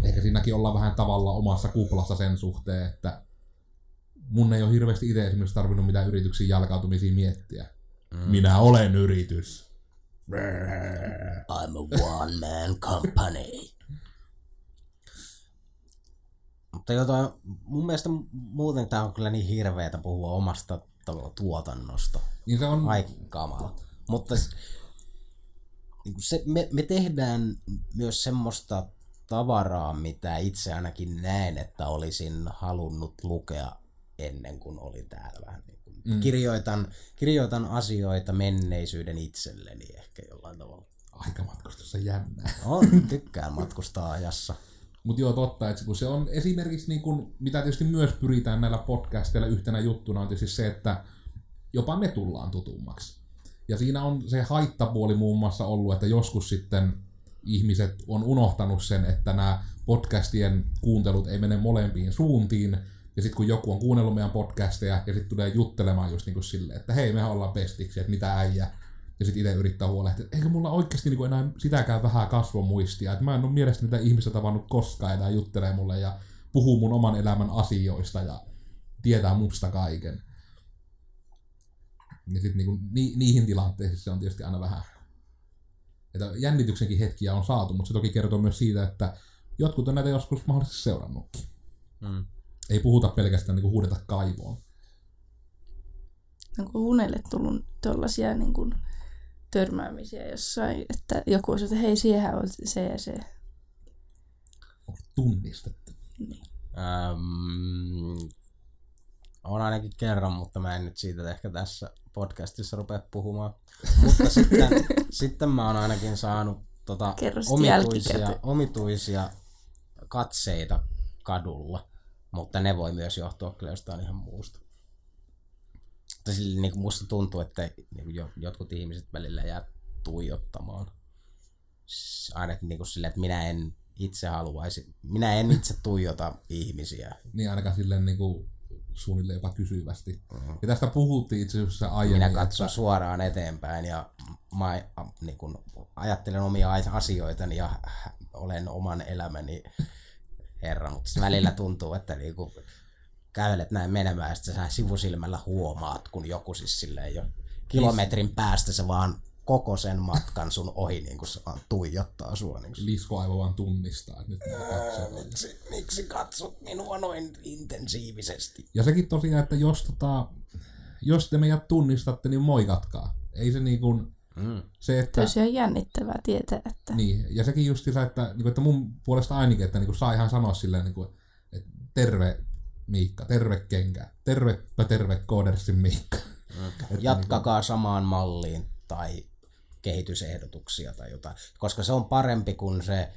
S2: ehkä siinäkin ollaan vähän tavalla omassa kuplassa sen suhteen, että mun ei ole hirveästi itse esimerkiksi tarvinnut mitään yrityksen jalkautumisia miettiä. Mm. Minä olen yritys.
S3: I'm a one man company. Mutta jotain, mun mielestä muuten tää on kyllä niin hirveetä puhua omasta tuotannosta.
S2: Niin se on,
S3: Ai kamala. Mutta niin se, me, me tehdään myös semmoista tavaraa, mitä itse ainakin näen, että olisin halunnut lukea ennen kuin olin täällä vähän niin kuin. Mm. Kirjoitan, kirjoitan asioita menneisyyden itselleni ehkä jollain tavalla.
S2: aikamatkustus on jännää.
S3: On, tykkään matkustaa ajassa.
S2: Mutta joo, totta, että kun se on esimerkiksi, niin kun, mitä tietysti myös pyritään näillä podcasteilla yhtenä juttuna, on tietysti se, että jopa me tullaan tutummaksi. Ja siinä on se haittapuoli muun muassa ollut, että joskus sitten ihmiset on unohtanut sen, että nämä podcastien kuuntelut ei mene molempiin suuntiin. Ja sitten kun joku on kuunnellut meidän podcasteja ja sitten tulee juttelemaan just niin silleen, että hei, mehän ollaan bestiksi, että mitä äijä. Ja sitten itse yrittää huolehtia, että eikö mulla oikeasti niin enää sitäkään vähän kasvomuistia. Että mä en ole mielestäni mitä ihmistä tavannut koskaan enää juttelee mulle ja puhuu mun oman elämän asioista ja tietää musta kaiken. Ja sitten niinku, ni, niihin tilanteisiin se on tietysti aina vähän... Että jännityksenkin hetkiä on saatu, mutta se toki kertoo myös siitä, että jotkut on näitä joskus mahdollisesti seurannutkin.
S3: Mm.
S2: Ei puhuta pelkästään niinku huudeta kaivoon.
S1: Onko unelle tullut tuollaisia niin kuin, törmäämisiä jossain, että joku olisi, että hei, siihen on se ja se.
S2: Onko tunnistettu?
S3: Ähm, on ainakin kerran, mutta mä en nyt siitä ehkä tässä podcastissa rupea puhumaan. Mutta sitten, [LAUGHS] sitten mä oon ainakin saanut tota, omituisia,
S1: jälkikäteen.
S3: omituisia katseita kadulla, mutta ne voi myös johtua kyllä jostain ihan muusta. Mutta sille, niin kuin musta tuntuu, että niin kuin jo, jotkut ihmiset välillä jää tuijottamaan. S- Ainakin niin kuin sille, että minä en itse haluaisi, minä en itse tuijota ihmisiä.
S2: Niin ainakaan silleen niinku suunnilleen jopa kysyvästi. Ja tästä puhuttiin itse asiassa aiemmin.
S3: Minä katson
S2: että-
S3: suoraan eteenpäin ja mä niin kun, ajattelen omia asioitani ja olen oman elämäni herra, mutta se välillä tuntuu, että niin kun kävelet näin menemään ja sitten sä sivusilmällä huomaat, kun joku siis silleen jo kilometrin päästä se vaan koko sen matkan sun ohi niin kun se vaan tuijottaa sua. Niin kun,
S2: liskoaivo vaan tunnistaa, että nyt katsotaan.
S3: miksi, miksi katsot minua noin intensiivisesti?
S2: Ja sekin tosiaan, että jos, tota, jos te meidät tunnistatte, niin moikatkaa. Ei se niin kuin,
S3: Mm.
S2: se, että...
S1: Tosiaan jännittävää tietää, että
S2: Niin, ja sekin just se, että, niin kuin, että mun puolesta ainakin, että niin kuin, saa ihan sanoa silleen, niin kuin, että terve Miikka, terve Kenkä, tervepä terve Koodersin Miikka. [LAUGHS] Että
S3: Jatkakaa samaan malliin tai kehitysehdotuksia tai jotain, koska se on parempi kuin se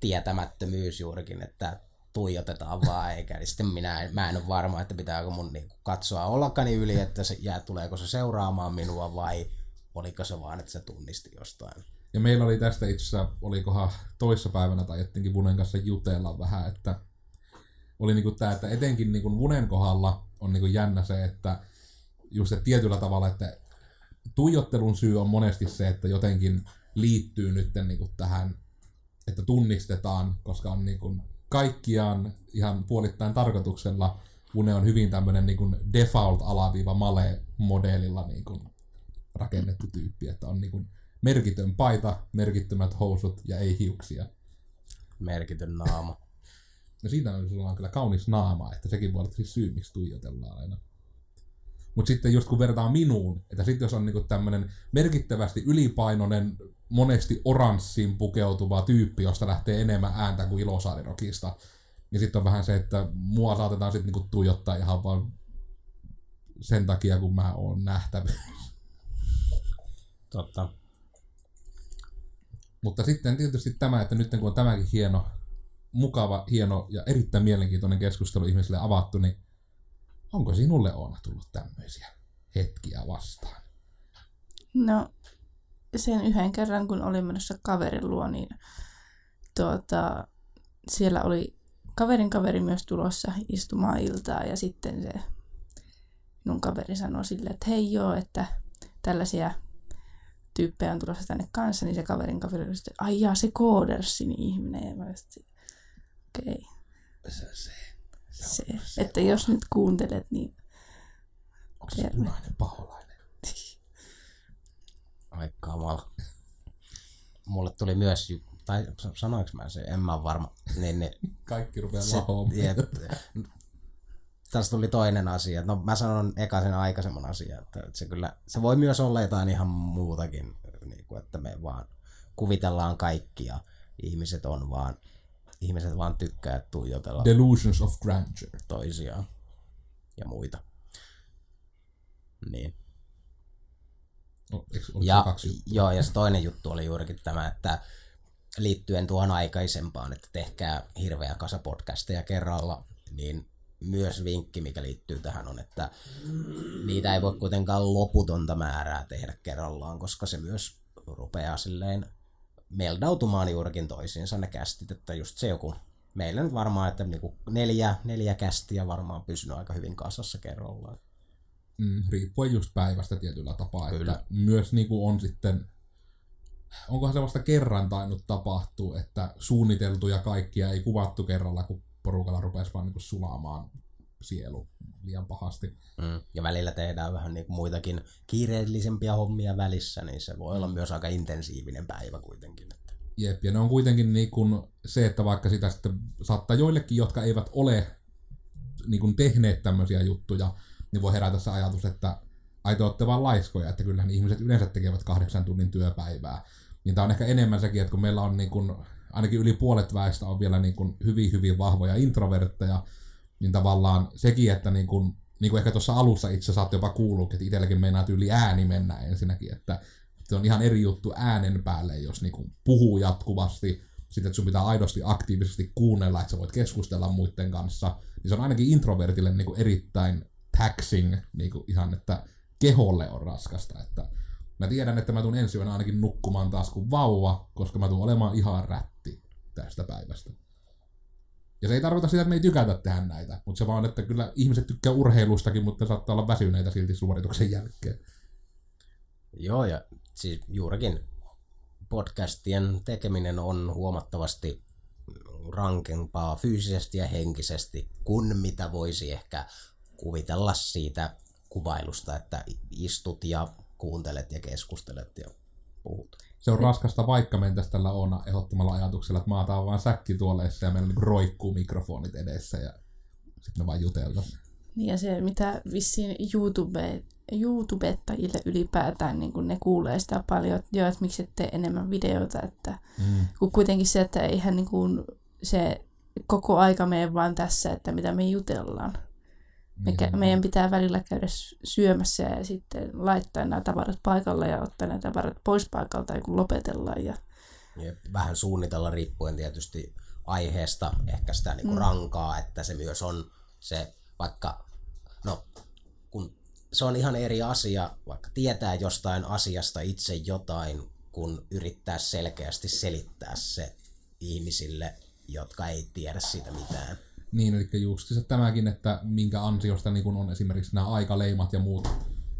S3: tietämättömyys juurikin, että tuijotetaan vaan eikä, niin sitten minä en, mä en ole varma, että pitääkö mun niin katsoa ollakani yli, että se jää, tuleeko se seuraamaan minua vai oliko se vaan, että se tunnisti jostain.
S2: Ja meillä oli tästä itse asiassa, olikohan toissapäivänä tai jotenkin Vunen kanssa jutella vähän, että oli niinku tää, että etenkin niinku Vunen kohdalla on niinku jännä se, että just se tietyllä tavalla, että tuijottelun syy on monesti se, että jotenkin liittyy nyt niinku tähän, että tunnistetaan, koska on niinku kaikkiaan ihan puolittain tarkoituksella Vune on hyvin tämmöinen niinku default alaviiva male modelilla niinku rakennettu tyyppi, että on niinku merkitön paita, merkittömät housut ja ei hiuksia.
S3: Merkitön naama.
S2: No siitä on, sulla on kyllä kaunis naama, että sekin voi olla siis syy, miksi tuijotellaan aina. Mutta sitten just kun vertaa minuun, että sitten jos on niinku tämmöinen merkittävästi ylipainoinen, monesti oranssiin pukeutuva tyyppi, josta lähtee enemmän ääntä kuin Ilosaarirokista, niin sitten on vähän se, että mua saatetaan sitten niinku tuijottaa ihan vaan sen takia, kun mä oon nähtävä.
S3: Totta.
S2: Mutta sitten tietysti tämä, että nyt kun on tämäkin hieno, mukava, hieno ja erittäin mielenkiintoinen keskustelu ihmisille avattu, niin onko sinulle Oona tullut tämmöisiä hetkiä vastaan?
S1: No, sen yhden kerran, kun olin menossa kaverin luo, niin tuota, siellä oli kaverin kaveri myös tulossa istumaan iltaa ja sitten se minun kaveri sanoi sille, että hei joo, että tällaisia tyyppejä on tulossa tänne kanssa, niin se kaverin kaveri oli sitten, ai jaa, se koodersin ihminen. Ja mä okei, okay,
S2: Se, se,
S1: se, että jos nyt kuuntelet, niin
S2: onko se punainen paholainen? [LAUGHS]
S3: Ai kamala. Mulle tuli myös, tai sa- sanoinko mä se, en mä varma. Niin, niin,
S2: Kaikki rupeaa
S3: se, jep. Tästä tuli toinen asia. No mä sanon eka sen aikaisemman asian, että, se kyllä, se voi myös olla jotain ihan muutakin, niin kuin, että me vaan kuvitellaan kaikki ja ihmiset on vaan, ihmiset vaan tykkää tuijotella
S2: Delusions of Grandeur.
S3: toisiaan ja muita. Niin.
S2: No,
S3: Ja,
S2: kaksi
S3: joo, ja se toinen juttu oli juurikin tämä, että liittyen tuohon aikaisempaan, että tehkää hirveä kasa podcasteja kerralla, niin myös vinkki, mikä liittyy tähän on, että niitä ei voi kuitenkaan loputonta määrää tehdä kerrallaan, koska se myös rupeaa silleen meldautumaan juurikin toisiinsa ne kästit, että just se joku, meillä nyt varmaan, että niinku neljä, neljä kästiä varmaan pysynyt aika hyvin kasassa kerrallaan.
S2: Mm, riippuen just päivästä tietyllä tapaa.
S3: Kyllä.
S2: Että myös niin kuin on sitten, onkohan se vasta kerran tainnut tapahtua, että suunniteltuja kaikkia ei kuvattu kerralla, kun porukalla rupesi vaan niin kuin sulaamaan sielu liian pahasti.
S3: Mm. Ja välillä tehdään vähän niin kuin muitakin kiireellisempiä hommia välissä, niin se voi olla myös aika intensiivinen päivä kuitenkin. Että.
S2: Jep, ja ne on kuitenkin niin kuin se, että vaikka sitä sitten saattaa joillekin, jotka eivät ole niin kuin tehneet tämmöisiä juttuja, niin voi herätä se ajatus, että ai te olette vaan laiskoja, että kyllähän ihmiset yleensä tekevät kahdeksan tunnin työpäivää. Niin tämä on ehkä enemmän sekin, että kun meillä on niin kuin, ainakin yli puolet väestä on vielä niin kuin hyvin, hyvin vahvoja introvertteja, niin tavallaan sekin, että niin kuin, niin kuin ehkä tuossa alussa itse saatte jopa kuulua, että itselläkin meinaa tyyli ääni mennä ensinnäkin, että se on ihan eri juttu äänen päälle, jos niin kuin puhuu jatkuvasti, sitten että sun pitää aidosti aktiivisesti kuunnella, että sä voit keskustella muiden kanssa, niin se on ainakin introvertille niin kuin erittäin taxing, niin kuin ihan, että keholle on raskasta, että mä tiedän, että mä tuun ensi ainakin nukkumaan taas kuin vauva, koska mä tuun olemaan ihan rätti tästä päivästä. Ja se ei tarkoita sitä, että me ei tykätä tehdä näitä, mutta se vaan, että kyllä ihmiset tykkää urheilustakin, mutta saattaa olla väsyneitä silti suorituksen jälkeen.
S3: Joo, ja siis juurikin podcastien tekeminen on huomattavasti rankempaa fyysisesti ja henkisesti kuin mitä voisi ehkä kuvitella siitä kuvailusta, että istut ja kuuntelet ja keskustelet ja puhut.
S2: Se on raskasta, vaikka mentäisiin tällä Oona ehdottomalla ajatuksella, että maataan vaan säkki tuoleissa ja meillä niin roikkuu mikrofonit edessä ja sitten me vaan jutellaan.
S1: Niin ja se, mitä vissiin YouTube, YouTubettajille ylipäätään, niin kun ne kuulee sitä paljon, että joo, että miksi et tee enemmän videoita, että
S2: Mm.
S1: kun kuitenkin se, että eihän niin kuin se koko aika mene vaan tässä, että mitä me jutellaan. Me,
S2: Niin,
S1: meidän pitää välillä käydä sy- syömässä ja sitten laittaa nämä tavarat paikalle ja ottaa nämä tavarat pois paikalta ja kun lopetellaan. Ja,
S3: Ja vähän suunnitella riippuen tietysti aiheesta, ehkä sitä niinku mm. rankaa, että se myös on se vaikka, no kun se on ihan eri asia, vaikka tietää jostain asiasta itse jotain, kun yrittää selkeästi selittää se ihmisille, jotka ei tiedä siitä mitään.
S2: Niin, eli just se tämäkin, että minkä ansiosta niin kun on esimerkiksi nämä aikaleimat ja muut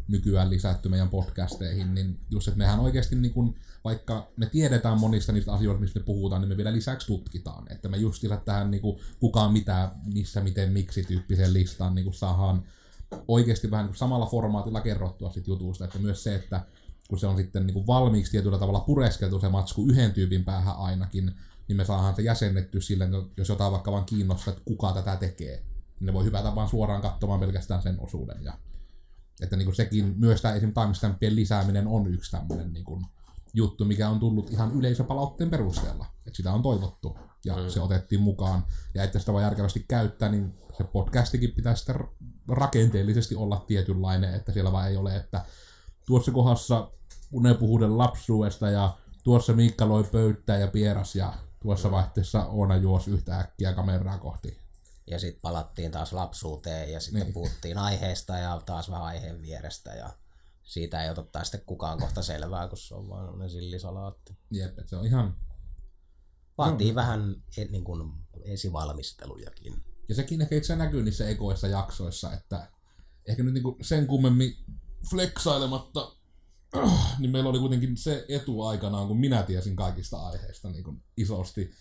S2: nykyään lisätty meidän podcasteihin, niin just, että mehän oikeasti, niin kun, vaikka me tiedetään monista niistä asioista, mistä me puhutaan, niin me vielä lisäksi tutkitaan. Että me just tähän niin kun, kukaan mitä, missä, miten, miksi tyyppiseen listaan niin kun saadaan oikeasti vähän niin samalla formaatilla kerrottua sit jutusta, että myös se, että kun se on sitten niin valmiiksi tietyllä tavalla pureskeltu se matsku yhden tyypin päähän ainakin, niin me saadaan se jäsennetty sille, että jos jotain vaikka vaan kiinnostaa, että kuka tätä tekee, niin ne voi hypätä vaan suoraan katsomaan pelkästään sen osuuden. Ja, että niin kuin sekin, myös tämä esim. timestampien lisääminen on yksi tämmöinen niin kuin juttu, mikä on tullut ihan yleisöpalautteen perusteella. Että sitä on toivottu. ja mm. se otettiin mukaan. Ja että sitä voi järkevästi käyttää, niin se podcastikin pitää sitten rakenteellisesti olla tietynlainen, että siellä vaan ei ole, että tuossa kohdassa Une puhuden lapsuudesta ja tuossa Miikka loi pöyttää ja pieras ja tuossa vaihteessa Oona juosi yhtä äkkiä kameraa kohti.
S3: Ja sitten palattiin taas lapsuuteen ja sitten niin. puhuttiin aiheesta ja taas vähän aiheen vierestä ja siitä ei oteta sitten kukaan kohta selvää, kun se on vaan sellainen sillisalaatti.
S2: Jep, se on ihan...
S3: Vaatii no. vähän niin kuin, esivalmistelujakin.
S2: Ja sekin ehkä itse näkyy niissä ekoissa jaksoissa, että ehkä nyt niin sen kummemmin fleksailematta, [CLEARS THROAT] niin meillä oli kuitenkin se etu aikanaan, kun minä tiesin kaikista aiheista niin kuin isosti,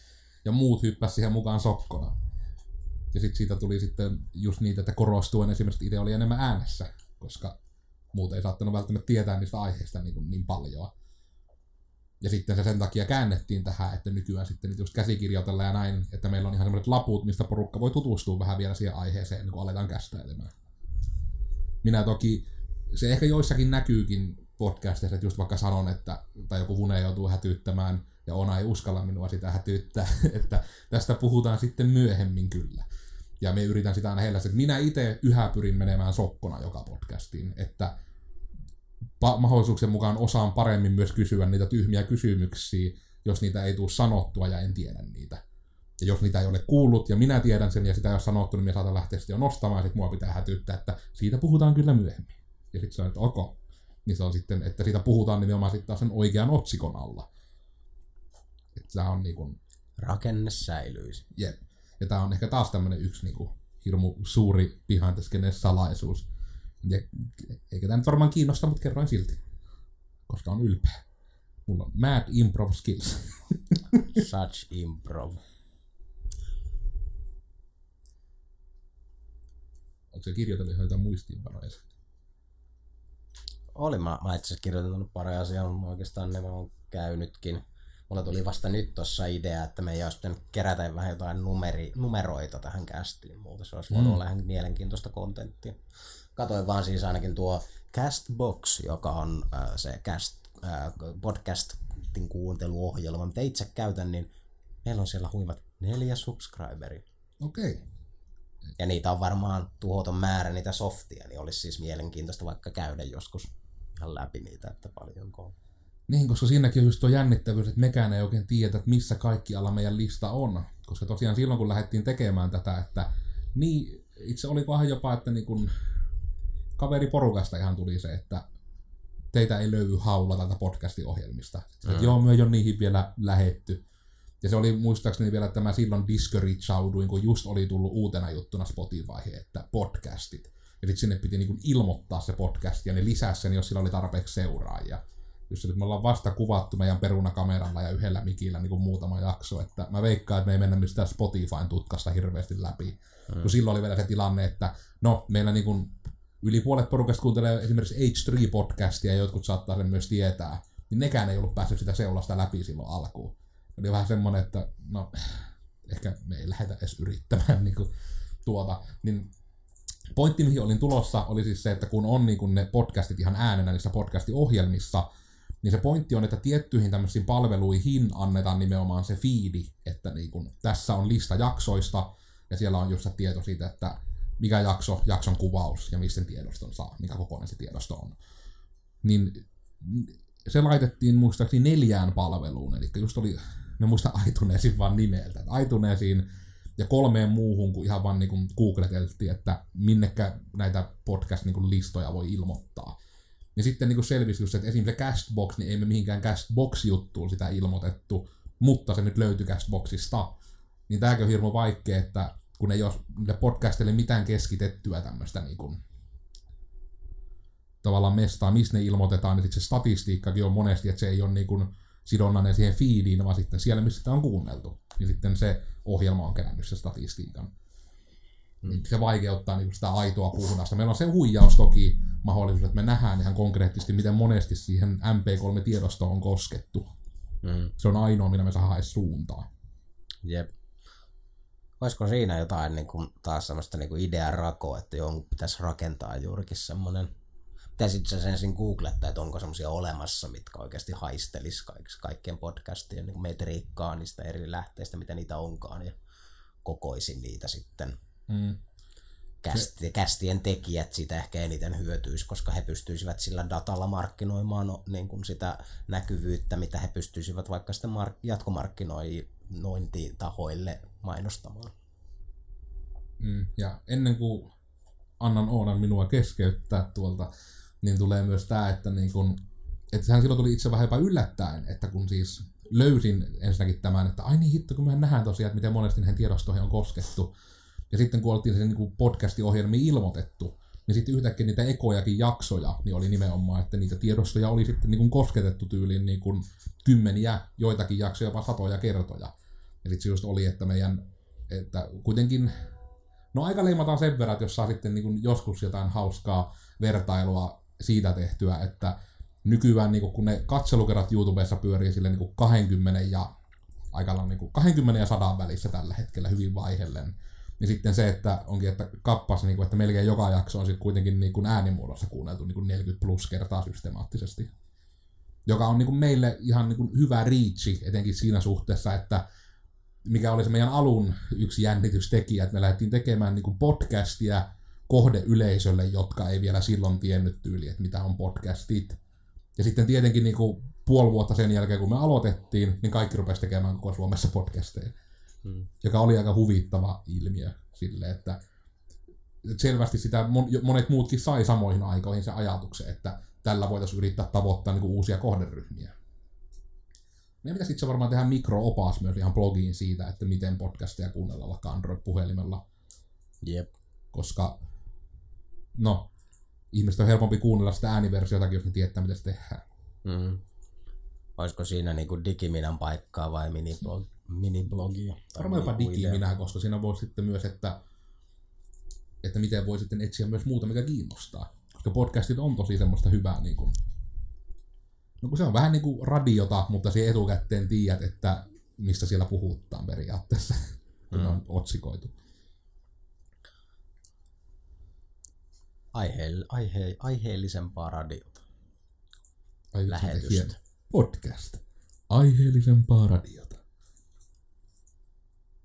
S2: ja muut hyppäsivät siihen mukaan sokkona. Ja sitten siitä tuli sitten just niitä, että korostuen esimerkiksi itse oli enemmän äänessä, koska muut ei saattanut välttämättä tietää niistä aiheista niin, kuin niin paljon. Ja sitten se sen takia käännettiin tähän, että nykyään sitten just käsikirjoitella ja näin, että meillä on ihan sellaiset laput, mistä porukka voi tutustua vähän vielä siihen aiheeseen, kun aletaan kästäilemään. Minä toki, se ehkä joissakin näkyykin podcasteissa, että just vaikka sanon, että, tai joku hune joutuu hätyyttämään, ja Ona ei uskalla minua sitä hätyyttää, [LAUGHS] että tästä puhutaan sitten myöhemmin kyllä. Ja me yritän sitä aina heillä, että minä itse yhä pyrin menemään sokkona joka podcastiin, että mahdollisuuksien mukaan osaan paremmin myös kysyä niitä tyhmiä kysymyksiä, jos niitä ei tule sanottua ja en tiedä niitä. Ja jos niitä ei ole kuullut ja minä tiedän sen ja sitä ei ole sanottu, niin minä saatan lähteä sitten jo nostamaan ja sitten mua pitää hätyttää, että siitä puhutaan kyllä myöhemmin. Ja sitten se on, että ok. Niin se on sitten, että siitä puhutaan nimenomaan sitten taas sen oikean otsikon alla. Että tämä on niin kuin...
S3: Rakenne säilyisi.
S2: Jep. Ja tämä on ehkä taas tämmöinen yksi niin kuin, hirmu suuri behind the salaisuus. Ja, eikä tämä nyt varmaan kiinnosta, mutta kerroin silti. Koska on ylpeä. Mulla on mad improv skills. [LAUGHS]
S3: Such improv.
S2: Onko se kirjoitellut jotain muistiinpanoja?
S3: Oli, mä, mä itse asiassa kirjoitellut pari asiaa, mutta oikeastaan ne on käynytkin. Mulla tuli vasta nyt tuossa idea, että me ei olisi pitänyt kerätä vähän jotain numeri, numeroita tähän kästiin. Muuta se olisi voinut mm. olla ihan mielenkiintoista kontenttia. Katoin vaan siis ainakin tuo Castbox, joka on äh, se cast, äh, podcastin kuunteluohjelma, mitä itse käytän, niin meillä on siellä huimat neljä subscriberia.
S2: Okei. Okay.
S3: Ja niitä on varmaan tuhoton määrä niitä softia, niin olisi siis mielenkiintoista vaikka käydä joskus ihan läpi niitä, että paljonko on.
S2: Niin, koska siinäkin on just tuo jännittävyys, että mekään ei oikein tiedä, että missä kaikkialla meidän lista on. Koska tosiaan silloin, kun lähdettiin tekemään tätä, että niin, itse olikohan jopa, että niin kun kaveriporukasta ihan tuli se, että teitä ei löydy haulla tältä podcastin ohjelmista. Mm. Että joo, me ei ole niihin vielä lähetty. Ja se oli muistaakseni vielä, että mä silloin discourageuduin, kun just oli tullut uutena juttuna Spotify, että podcastit. Sitten sinne piti niin ilmoittaa se podcast, ja ne lisäsi sen, jos sillä oli tarpeeksi seuraajia just että me ollaan vasta kuvattu meidän perunakameralla ja yhdellä mikillä niin kuin muutama jakso, että mä veikkaan, että me ei mennä mistään Spotifyn tutkasta hirveästi läpi. Mm. Kun silloin oli vielä se tilanne, että no, meillä niin kuin yli puolet porukasta kuuntelee esimerkiksi H3-podcastia, ja jotkut saattaa sen myös tietää, niin nekään ei ollut päässyt sitä seulasta läpi silloin alkuun. Oli vähän semmoinen, että no, ehkä me ei lähdetä edes yrittämään niin kuin, tuota, niin pointti, mihin olin tulossa, oli siis se, että kun on niin kuin ne podcastit ihan äänenä niissä podcastiohjelmissa, niin se pointti on, että tiettyihin tämmöisiin palveluihin annetaan nimenomaan se fiidi, että niin kun, tässä on lista jaksoista, ja siellä on just tieto siitä, että mikä jakso, jakson kuvaus ja mistä tiedoston saa, mikä kokoinen se tiedosto on. Niin se laitettiin muistaakseni neljään palveluun, eli just oli, me muista iTunesin vaan nimeltä, iTunesiin ja kolmeen muuhun, kun ihan vaan niin googleteltiin, että minnekä näitä podcast-listoja voi ilmoittaa. Ja sitten niin selvisi just, että esimerkiksi Castbox, niin ei me mihinkään Castbox-juttuun sitä ilmoitettu, mutta se nyt löytyi Castboxista. Niin tämäkin on hirveän vaikea, että kun ei ole podcastille mitään keskitettyä tämmöistä niin kuin, tavallaan mestaa, missä ne ilmoitetaan, niin sitten se statistiikkakin on monesti, että se ei ole niin kuin sidonnainen siihen feediin, vaan sitten siellä, missä sitä on kuunneltu. Niin sitten se ohjelma on kerännyt se statistiikan. Mm. Se vaikeuttaa niin sitä aitoa puhdasta. Meillä on se huijaus toki mahdollisuus, että me nähdään ihan konkreettisesti, miten monesti siihen MP3-tiedostoon on koskettu. Mm. Se on ainoa, millä me saadaan suuntaa.
S3: Jep. Olisiko siinä jotain niin kuin, taas semmoista niin kuin idean rakoa, että jonkun pitäisi rakentaa juurikin semmoinen pitäisit sä sen ensin googlettaa, että onko semmoisia olemassa, mitkä oikeasti haistelis kaikki, kaikkien podcastien niin metriikkaa niistä eri lähteistä, mitä niitä onkaan, ja kokoisin niitä sitten.
S2: Mm.
S3: Kästi, kästien tekijät siitä ehkä eniten hyötyisi, koska he pystyisivät sillä datalla markkinoimaan no, niin kuin sitä näkyvyyttä, mitä he pystyisivät vaikka sitten mark- jatkomarkkinointitahoille mainostamaan.
S2: Mm. Ja ennen kuin annan Oonan minua keskeyttää tuolta, niin tulee myös tämä, että, niin kun, että sehän silloin tuli itse vähän jopa yllättäen, että kun siis löysin ensinnäkin tämän, että ai niin hitto, kun mehän nähdään tosiaan, että miten monesti näihin tiedostoihin on koskettu. Ja sitten kun oltiin sen niin podcastin ohjelmiin ilmoitettu, niin sitten yhtäkkiä niitä ekojakin jaksoja, niin oli nimenomaan, että niitä tiedostoja oli sitten niin kuin kosketettu tyyliin niin kuin kymmeniä, joitakin jaksoja, jopa satoja kertoja. Ja sitten se just oli, että meidän, että kuitenkin, no aika leimataan sen verran, että jos saa sitten niin kuin joskus jotain hauskaa vertailua siitä tehtyä, että nykyään niin kuin, kun ne katselukerrat YouTubessa pyörii sille niin kuin 20 ja aika niin kuin 20 ja 100 välissä tällä hetkellä hyvin vaihellen, niin sitten se, että onkin, että kappas, niin kuin, että melkein joka jakso on sitten kuitenkin niin kuin äänimuodossa kuunneltu niin kuin 40 plus kertaa systemaattisesti. Joka on niin kuin meille ihan niin kuin hyvä riitsi, etenkin siinä suhteessa, että mikä oli se meidän alun yksi jännitystekijä, että me lähdettiin tekemään niin kuin podcastia kohdeyleisölle, jotka ei vielä silloin tiennyt tyyli, että mitä on podcastit. Ja sitten tietenkin niin kuin puoli vuotta sen jälkeen, kun me aloitettiin, niin kaikki rupesi tekemään koko Suomessa podcasteja. Hmm. Joka oli aika huvittava ilmiö sille, että selvästi sitä monet muutkin sai samoihin aikoihin se ajatuksen, että tällä voitaisiin yrittää tavoittaa niin kuin uusia kohderyhmiä. Meidän pitäisi itse varmaan tehdä mikroopas myös ihan blogiin siitä, että miten podcasteja kuunnella vaikka Android-puhelimella.
S3: Jep.
S2: Koska, no, ihmiset on helpompi kuunnella sitä ääniversiotakin, jos ne tietää, miten se tehdään.
S3: Mm. Olisiko siinä niinku digiminan paikkaa vai miniblog, miniblogia?
S2: Varmaan jopa digiminä, koska siinä voi sitten myös, että, että miten voi sitten etsiä myös muuta, mikä kiinnostaa. Koska podcastit on tosi semmoista hyvää, niin kuin, no kun se on vähän niin kuin radiota, mutta se etukäteen tiedät, että mistä siellä puhutaan periaatteessa, kun mm. on otsikoitu.
S3: Aihe, aihe, aiheellisempaa radiota.
S2: Ai, Lähetystä. Podcast. Aiheellisempaa radiota.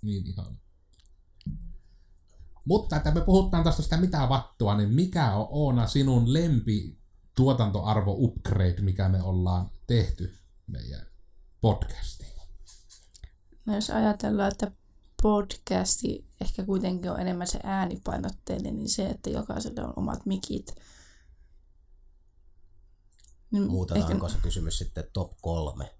S2: Niin ihan. Mutta että me puhutaan tästä sitä mitä vattua, niin mikä on Oona sinun lempi tuotantoarvo upgrade, mikä me ollaan tehty meidän podcastiin?
S1: No jos ajatellaan, että podcasti ehkä kuitenkin on enemmän se äänipainotteinen, niin se, että jokaiselle on omat mikit.
S3: Niin Muutetaanko ehkä... se kysymys sitten top kolme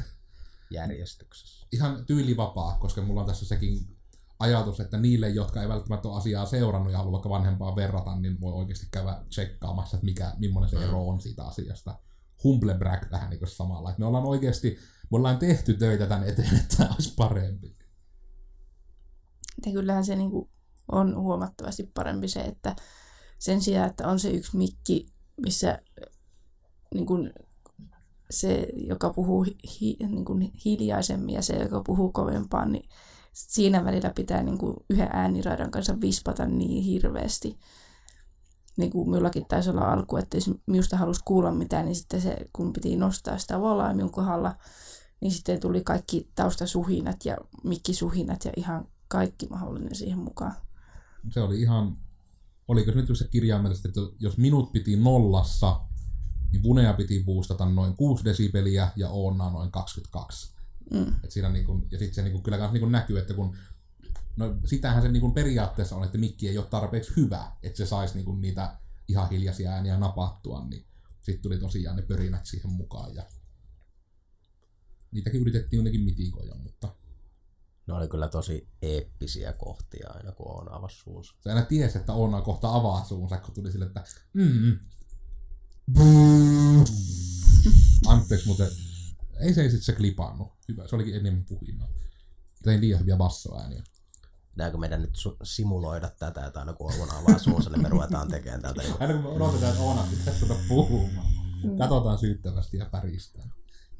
S3: [LAUGHS] järjestyksessä?
S2: Ihan tyylivapaa, koska mulla on tässä sekin ajatus, että niille, jotka ei välttämättä ole asiaa seurannut ja haluaa vaikka vanhempaa verrata, niin voi oikeasti käydä tsekkaamassa, että mikä, millainen se mm. ero on siitä asiasta. Humble brag vähän niin kuin samalla. Että me ollaan oikeasti, me ollaan tehty töitä tämän eteen, että tämä olisi parempi.
S1: Ja kyllähän se niin kuin on huomattavasti parempi se, että sen sijaan, että on se yksi mikki, missä niin kuin se, joka puhuu hi, niin kuin hiljaisemmin ja se, joka puhuu kovempaan, niin siinä välillä pitää niin kuin yhden ääniraidan kanssa vispata niin hirveästi. Niin kuin minullakin taisi olla alku, että jos minusta halusi kuulla mitään, niin sitten se, kun piti nostaa sitä minun kohdalla, niin sitten tuli kaikki taustasuhinat ja mikkisuhinat ja ihan kaikki mahdollinen siihen mukaan.
S2: Se oli ihan, oliko se nyt se kirjaimellisesti, että jos minut piti nollassa, niin Vunea piti boostata noin 6 desibeliä ja Oonna noin 22. Mm. Et siinä niin kun, ja sitten se niin kun, kyllä niin kun näkyy, että kun No sitähän se niin kun periaatteessa on, että mikki ei ole tarpeeksi hyvä, että se saisi niin kun niitä ihan hiljaisia ääniä napattua, niin sitten tuli tosiaan ne pörinät siihen mukaan. Ja niitäkin yritettiin jotenkin mitikoja, mutta...
S3: Ne oli kyllä tosi eeppisiä kohtia aina, kun on avasi suunsa.
S2: Se aina tiesi, että on kohta avaa suunsa, kun tuli sille, että mm, Anteeksi, mutta ei se, ei sit se klipannut. Hyvä, se olikin enemmän puhinaa. Tein liian hyviä bassoääniä.
S3: Pitääkö meidän nyt su- simuloida tätä, että aina kun Oona avaa suunsa, niin me ruvetaan tekemään tätä.
S2: Aina kun me odotetaan, että Oona pitää tulla puhumaan. Mm. Katsotaan syyttävästi ja päristää.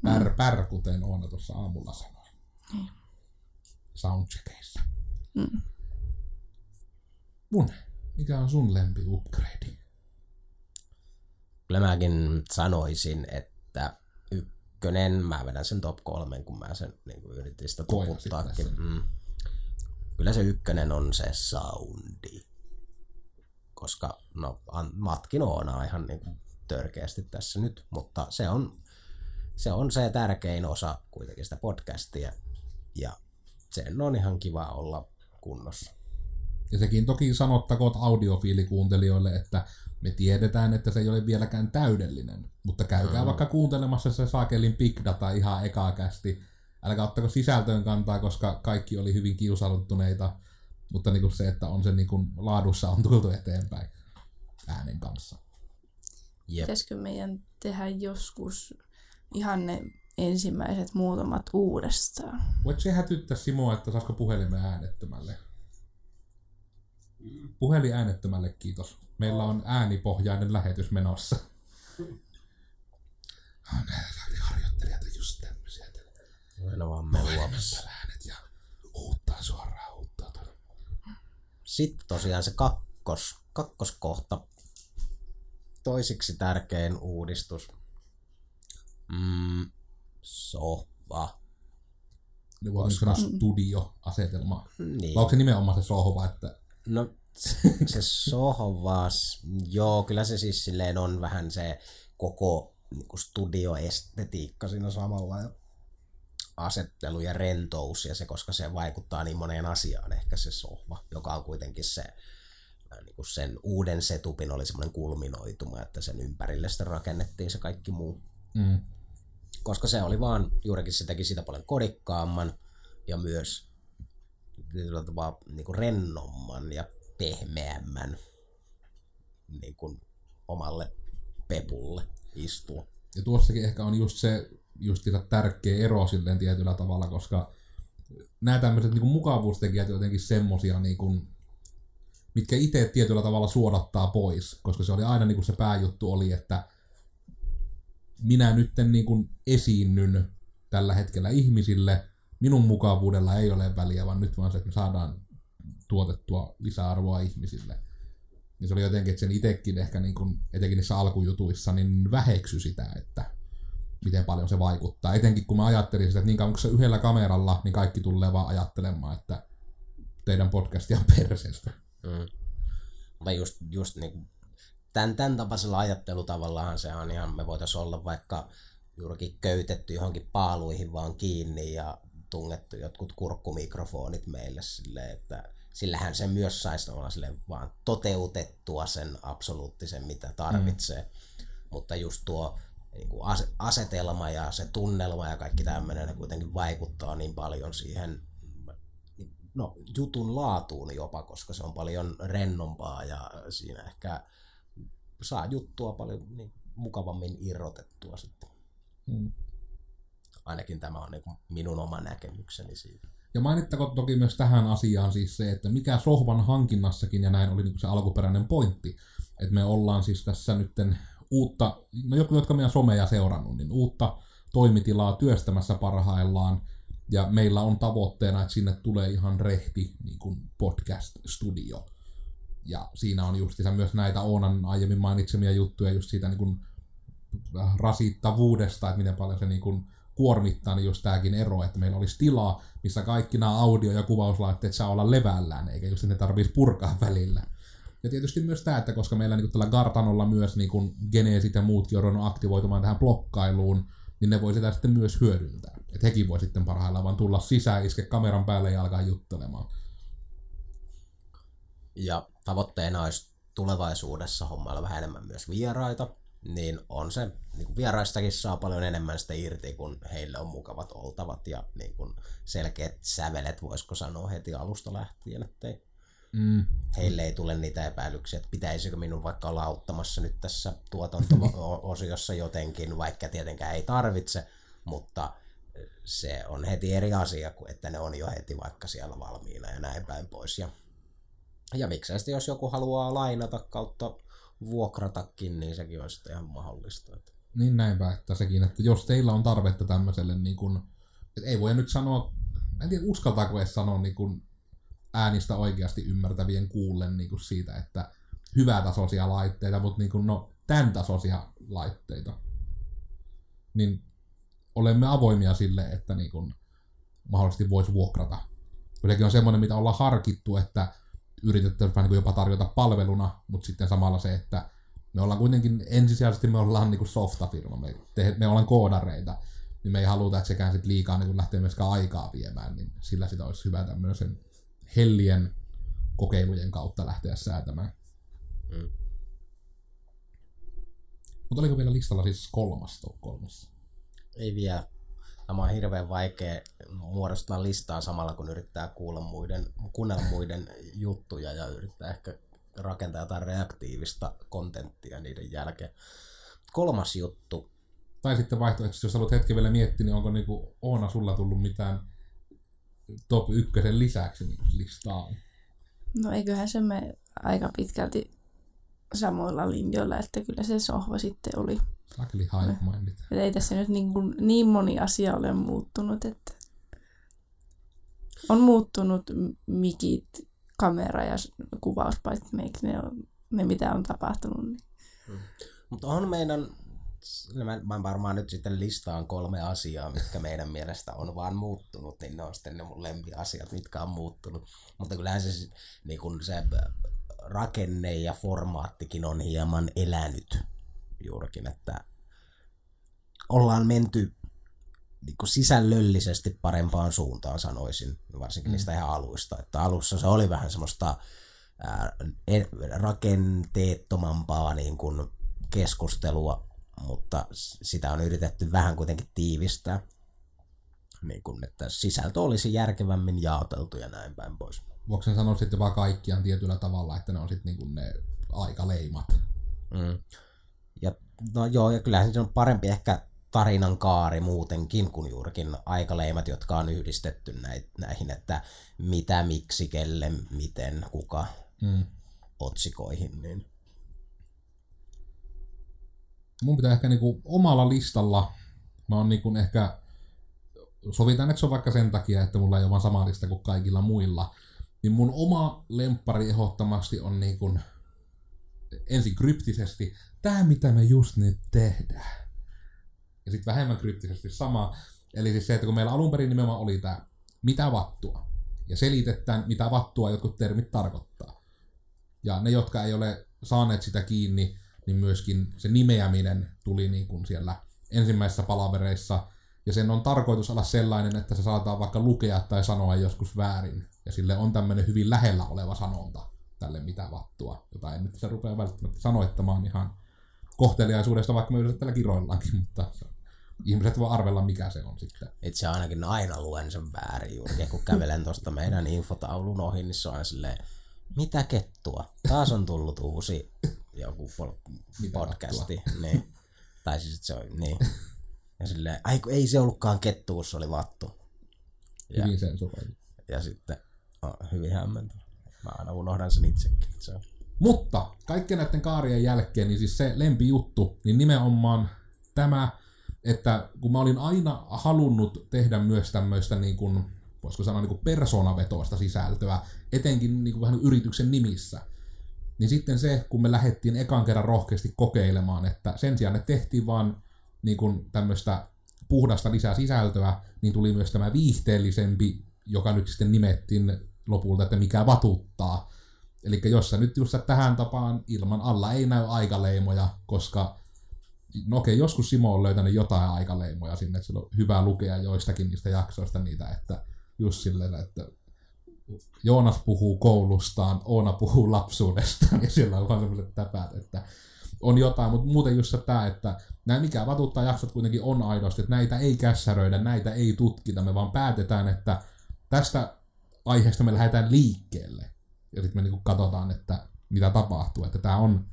S2: Pär, pär kuten Oona tuossa aamulla sanoi. Mm. Soundcheckeissa. Mm. Mun, mikä on sun lempi upgrade?
S3: kyllä mäkin sanoisin, että ykkönen, mä vedän sen top kolmen, kun mä sen niin kuin yritin sitä tuputtaakin. Mm. Kyllä se ykkönen on se soundi. Koska no, matkin on ihan niin kuin törkeästi tässä nyt, mutta se on, se on se tärkein osa kuitenkin sitä podcastia. Ja sen on ihan kiva olla kunnossa.
S2: Ja sekin toki sanottakoon audiofiilikuuntelijoille, että me tiedetään, että se ei ole vieläkään täydellinen, mutta käykää mm. vaikka kuuntelemassa se saakelin big data ihan ekaa-kästi. Älkää ottako sisältöön kantaa, koska kaikki oli hyvin kiusauttuneita, mutta niin kuin se, että on se niin kuin laadussa on tultu eteenpäin äänen kanssa.
S3: Jep.
S1: Pitäisikö meidän tehdä joskus ihan ne ensimmäiset muutamat uudestaan?
S2: Voit se hätyttää Simo, että saisiko puhelimen äänettömälle? Puhelin äänettömälle, kiitos. Meillä on äänipohjainen lähetys menossa. Harjoittelijat [LAUGHS] on just tämmöisiä. että
S3: Aina vaan melua.
S2: Puhelimessa äänet ja huuttaa suoraan huuttaa. tuolla.
S3: Sitten tosiaan se kakkos, kakkoskohta. Toisiksi tärkein uudistus. Mm, sohva.
S2: Niin voisi sanoa studio-asetelma.
S3: Niin.
S2: Vai onko se nimenomaan se sohva, että
S3: No se sohvas, joo, kyllä se siis silleen on vähän se koko niinku studioestetiikka siinä samalla ja asettelu ja rentous ja se, koska se vaikuttaa niin moneen asiaan ehkä se sohva, joka on kuitenkin se äh, niinku sen uuden setupin oli semmoinen kulminoituma, että sen ympärille sitten rakennettiin se kaikki muu.
S2: mm,
S3: Koska se oli vaan, juurikin se teki sitä paljon kodikkaamman ja myös tapaa niin kuin rennomman ja pehmeämmän niin kuin omalle pepulle istua.
S2: Ja tuossakin ehkä on just se just tärkeä ero silleen tietyllä tavalla, koska nämä tämmöiset niin mukavuustekijät jotenkin semmosia, niin kuin, mitkä itse tietyllä tavalla suodattaa pois, koska se oli aina niin kuin se pääjuttu oli, että minä nyt niin kuin esiinnyn tällä hetkellä ihmisille, minun mukavuudella ei ole väliä, vaan nyt vaan se, että me saadaan tuotettua lisäarvoa ihmisille. Niin se oli jotenkin, että sen itsekin ehkä niin kuin, etenkin niissä alkujutuissa, niin väheksy sitä, että miten paljon se vaikuttaa. Etenkin kun mä ajattelin sitä, että niin kauan kun se yhdellä kameralla, niin kaikki tulee vaan ajattelemaan, että teidän podcastia on perseestä.
S3: Mm. Mutta just, just niin tämän, tämän tapaisella ajattelutavallahan se on ihan, me voitaisiin olla vaikka juurikin köytetty johonkin paaluihin vaan kiinni ja tungettu jotkut kurkkumikrofonit meille silleen, että sillähän se myös saisi olla silleen vaan toteutettua sen absoluuttisen, mitä tarvitsee. Mm. Mutta just tuo niin kuin ase- asetelma ja se tunnelma ja kaikki tämmöinen ne kuitenkin vaikuttaa niin paljon siihen no, jutun laatuun jopa, koska se on paljon rennompaa ja siinä ehkä saa juttua paljon niin mukavammin irrotettua sitten.
S2: Mm.
S3: Ainakin tämä on niin kuin minun oma näkemykseni siitä.
S2: Ja mainittakoon toki myös tähän asiaan siis se, että mikä sohvan hankinnassakin, ja näin oli niin se alkuperäinen pointti, että me ollaan siis tässä nytten uutta, no jotkut, jotka meidän someja seurannut, niin uutta toimitilaa työstämässä parhaillaan, ja meillä on tavoitteena, että sinne tulee ihan rehti niin kuin podcast-studio. Ja siinä on just myös näitä Oonan aiemmin mainitsemia juttuja just siitä niin kuin rasittavuudesta, että miten paljon se niin kuin kuormittaa, niin just tämäkin ero, että meillä olisi tilaa, missä kaikki nämä audio- ja kuvauslaitteet saa olla levällään, eikä just ne tarvitsisi purkaa välillä. Ja tietysti myös tämä, että koska meillä niin tällä Gartanolla myös niin kuin Geneesit ja muutkin on ruvennut aktivoitumaan tähän blokkailuun, niin ne voi sitä sitten myös hyödyntää. Että hekin voi sitten parhaillaan vaan tulla sisään, iske kameran päälle ja alkaa juttelemaan.
S3: Ja tavoitteena olisi tulevaisuudessa hommailla vähän enemmän myös vieraita, niin on se, niin kuin vieraistakin saa paljon enemmän sitä irti, kun heille on mukavat oltavat ja niin kuin selkeät sävelet, voisiko sanoa heti alusta lähtien, ettei
S2: Mm.
S3: heille ei tule niitä epäilyksiä, että pitäisikö minun vaikka olla auttamassa nyt tässä tuotanto-osiossa jotenkin, vaikka tietenkään ei tarvitse, mutta se on heti eri asia kuin että ne on jo heti vaikka siellä valmiina ja näin päin pois. Ja, ja miksei sitten jos joku haluaa lainata kautta vuokratakin, niin sekin on sitten ihan mahdollista.
S2: Niin näinpä, että sekin, että jos teillä on tarvetta tämmöiselle, niin kun, että ei voi nyt sanoa, en tiedä uskaltaako edes sanoa niin kun äänistä oikeasti ymmärtävien kuullen niin kun siitä, että hyvätasoisia laitteita, mutta niin kun, no, tämän tasoisia laitteita. Niin olemme avoimia sille, että niin kun mahdollisesti voisi vuokrata. Sekin on semmoinen, mitä ollaan harkittu, että yritetään vähän niin jopa tarjota palveluna, mutta sitten samalla se, että me ollaan kuitenkin, ensisijaisesti me ollaan niin softafirma, me, te, me ollaan koodareita, niin me ei haluta, että sekään sit liikaa niin lähtee myöskään aikaa viemään, niin sillä sitä olisi hyvä tämmöisen hellien kokeilujen kautta lähteä säätämään. Mm. Mutta oliko vielä listalla siis kolmas kolmas?
S3: Ei vielä. Tämä on hirveän vaikea muodostaa listaa samalla, kun yrittää kuulla muiden, kuunnella muiden juttuja ja yrittää ehkä rakentaa jotain reaktiivista kontenttia niiden jälkeen. Kolmas juttu.
S2: Tai sitten vaihtoehtoisesti, jos haluat hetken vielä miettiä, niin onko niinku Oona sulla tullut mitään top ykkösen lisäksi listaan?
S1: No eiköhän se me aika pitkälti samoilla linjoilla, että kyllä se sohva sitten oli.
S2: Sakeli hive mindit.
S1: Ei tässä nyt niin, kuin, niin moni asia ole muuttunut, että on muuttunut mikit, kamera ja kuvauspaikat, ne, on, ne mitä on tapahtunut. Niin.
S3: Hmm. Mutta on meidän, mä varmaan nyt sitten listaan kolme asiaa, mitkä meidän mielestä on vaan muuttunut, niin ne on sitten ne mun lempiasiat, mitkä on muuttunut. Mutta kyllähän se, niin kun se rakenne ja formaattikin on hieman elänyt juurikin, että ollaan menty niin kuin sisällöllisesti parempaan suuntaan sanoisin, varsinkin mm. niistä ihan aluista. Että alussa se oli vähän semmoista ää, rakenteettomampaa niin kuin keskustelua, mutta sitä on yritetty vähän kuitenkin tiivistää, niin kuin, että sisältö olisi järkevämmin jaoteltu ja näin päin pois
S2: voiko sen sanoa sitten vaan kaikkiaan tietyllä tavalla, että ne on sitten niinku ne aikaleimat.
S3: Mm. No joo, ja kyllähän se on parempi ehkä tarinan kaari muutenkin kuin juurikin aikaleimat, jotka on yhdistetty näihin, että mitä, miksi, kelle, miten, kuka mm. otsikoihin. Niin.
S2: Mun pitää ehkä niinku omalla listalla, mä oon niinku ehkä, sovitaan, että se on vaikka sen takia, että mulla ei ole vaan sama lista kuin kaikilla muilla, niin mun oma lemppari ehdottomasti on niin kuin, ensin kryptisesti, tämä mitä me just nyt tehdään. Ja sitten vähemmän kryptisesti sama, eli siis se, että kun meillä alun perin nimenomaan oli tämä mitä vattua, ja selitetään, mitä vattua jotkut termit tarkoittaa. Ja ne, jotka ei ole saaneet sitä kiinni, niin myöskin se nimeäminen tuli niin kuin siellä ensimmäisissä palavereissa, ja sen on tarkoitus olla sellainen, että se saattaa vaikka lukea tai sanoa joskus väärin. Ja sille on tämmöinen hyvin lähellä oleva sanonta tälle mitä vattua, jota en nyt se rupea välttämättä sanoittamaan ihan kohteliaisuudesta, vaikka me yritetään tällä kiroillaankin, mutta ihmiset voi arvella, mikä se on sitten.
S3: Itse ainakin aina luen sen väärin juuri, kun kävelen tuosta meidän infotaulun ohi, niin se on silleen, mitä kettua? Taas on tullut uusi joku podcasti. Niin. Tai siis se on, niin. Ja silleen, ai ei se ollutkaan kettu, se oli vattu.
S2: Ja, Hyvin sensuroitu.
S3: Ja sitten on hyvin hämmentävä. Mä aina unohdan sen itsekin. Se on.
S2: Mutta kaikkien näiden kaarien jälkeen, niin siis se lempijuttu, niin nimenomaan tämä, että kun mä olin aina halunnut tehdä myös tämmöistä niin kuin, voisiko sanoa niin kuin persoonavetoista sisältöä, etenkin niin kuin vähän yrityksen nimissä, niin sitten se, kun me lähdettiin ekan kerran rohkeasti kokeilemaan, että sen sijaan, että tehtiin vaan niin kuin tämmöistä puhdasta lisää sisältöä, niin tuli myös tämä viihteellisempi joka nyt sitten nimettiin lopulta, että mikä vatuttaa. Eli jos sä nyt just tähän tapaan ilman alla ei näy aikaleimoja, koska no okei, joskus Simo on löytänyt jotain aikaleimoja sinne, että sillä on hyvä lukea joistakin niistä jaksoista niitä, että just silleen, että Joonas puhuu koulustaan, Oona puhuu lapsuudestaan, [LAUGHS] ja siellä on vaan sellaiset täpät, että on jotain, mutta muuten just tämä, että nämä mikä vatuttaa jaksot kuitenkin on aidosti, että näitä ei kässäröidä, näitä ei tutkita, me vaan päätetään, että tästä aiheesta me lähdetään liikkeelle. Ja sitten me niinku katsotaan, että mitä tapahtuu. Että tämä on,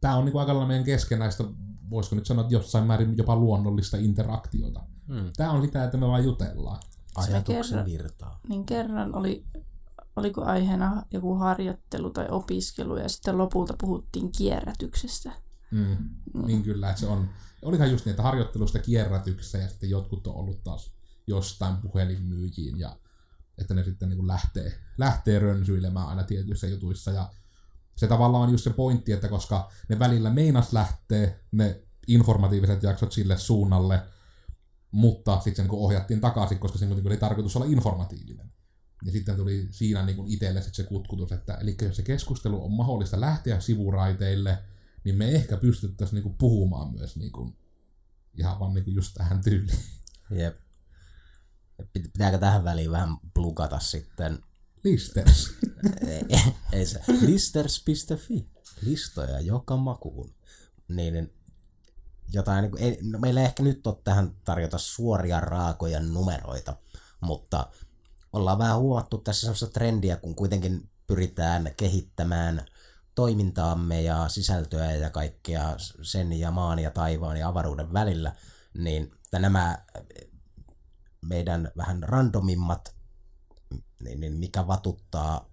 S2: tää on niinku aika meidän keskenäistä, voisiko nyt sanoa, että jossain määrin jopa luonnollista interaktiota. Hmm. Tämä on sitä, että me vaan jutellaan.
S3: Ajatuksen virtaa.
S1: Niin kerran oli, oliko aiheena joku harjoittelu tai opiskelu, ja sitten lopulta puhuttiin kierrätyksestä.
S2: Mm, mm. Niin kyllä, että se on. Olihan just niitä harjoittelusta kierrätyksessä, ja sitten jotkut on ollut taas jostain puhelinmyyjiin ja että ne sitten niin kuin lähtee, lähtee rönsyilemään aina tietyissä jutuissa. Ja se tavallaan on just se pointti, että koska ne välillä meinas lähtee ne informatiiviset jaksot sille suunnalle, mutta sitten se niin ohjattiin takaisin, koska se oli tarkoitus olla informatiivinen. Ja sitten tuli siinä niin kuin itselle sit se kutkutus, että eli jos se keskustelu on mahdollista lähteä sivuraiteille, niin me ehkä pystyttäisiin niin kuin puhumaan myös niin kuin, ihan vaan niin kuin just tähän tyyliin.
S3: Jep. Pitääkö tähän väliin vähän plugata sitten?
S2: Listers.
S3: ei, ei se. Listers.fi. Listoja joka makuun. Niin, niin jotain, niin kuin, ei, no meillä ei ehkä nyt ole tähän tarjota suoria raakoja numeroita, mutta ollaan vähän huomattu tässä sellaista trendiä, kun kuitenkin pyritään kehittämään toimintaamme ja sisältöä ja kaikkea sen ja maan ja taivaan ja avaruuden välillä, niin nämä meidän vähän randomimmat, niin, niin mikä vatuttaa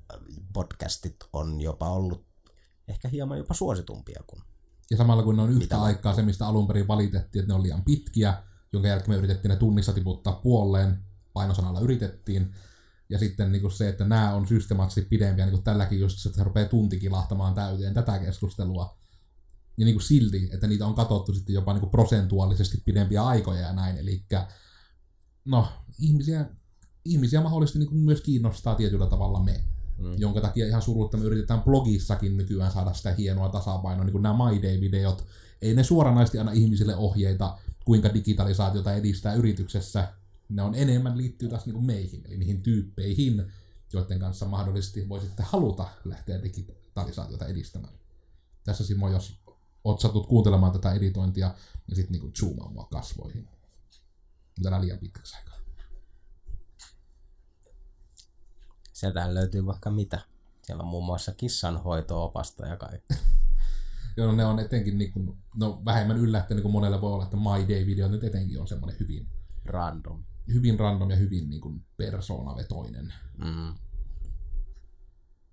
S3: podcastit on jopa ollut ehkä hieman jopa suositumpia kuin
S2: ja samalla kun ne on yhtä Mitä aikaa se, mistä alun perin valitettiin, että ne on liian pitkiä, jonka jälkeen me yritettiin ne tunnissa tiputtaa puoleen, painosanalla yritettiin, ja sitten niin kuin se, että nämä on systemaattisesti pidempiä, niin kuin tälläkin just, että se rupeaa tunti kilahtamaan täyteen tätä keskustelua. Ja niin kuin silti, että niitä on katsottu sitten jopa niin kuin prosentuaalisesti pidempiä aikoja ja näin. Eli no, ihmisiä, ihmisiä mahdollisesti niin kuin myös kiinnostaa tietyllä tavalla me. Mm. Jonka takia ihan surutta me yritetään blogissakin nykyään saada sitä hienoa tasapainoa, niin kuin nämä My Day-videot. Ei ne suoranaisesti anna ihmisille ohjeita, kuinka digitalisaatiota edistää yrityksessä, ne on enemmän liittyy taas niin kuin meihin, eli niihin tyyppeihin, joiden kanssa mahdollisesti voisitte haluta lähteä digitalisaatiota edistämään. Tässä Simo, jos oot satut kuuntelemaan tätä editointia, niin sitten niin zoomaa mua kasvoihin. Tätä liian pitkäksi aikaa.
S3: Sieltä löytyy vaikka mitä. Siellä on muun muassa kissanhoito-opasta ja kaikki. [LAUGHS]
S2: Joo, no ne on etenkin niin kuin, no vähemmän yllättänyt kuin monelle voi olla, että My Day-video nyt etenkin on semmoinen hyvin
S3: random
S2: hyvin random ja hyvin niin kuin persoonavetoinen. Mm.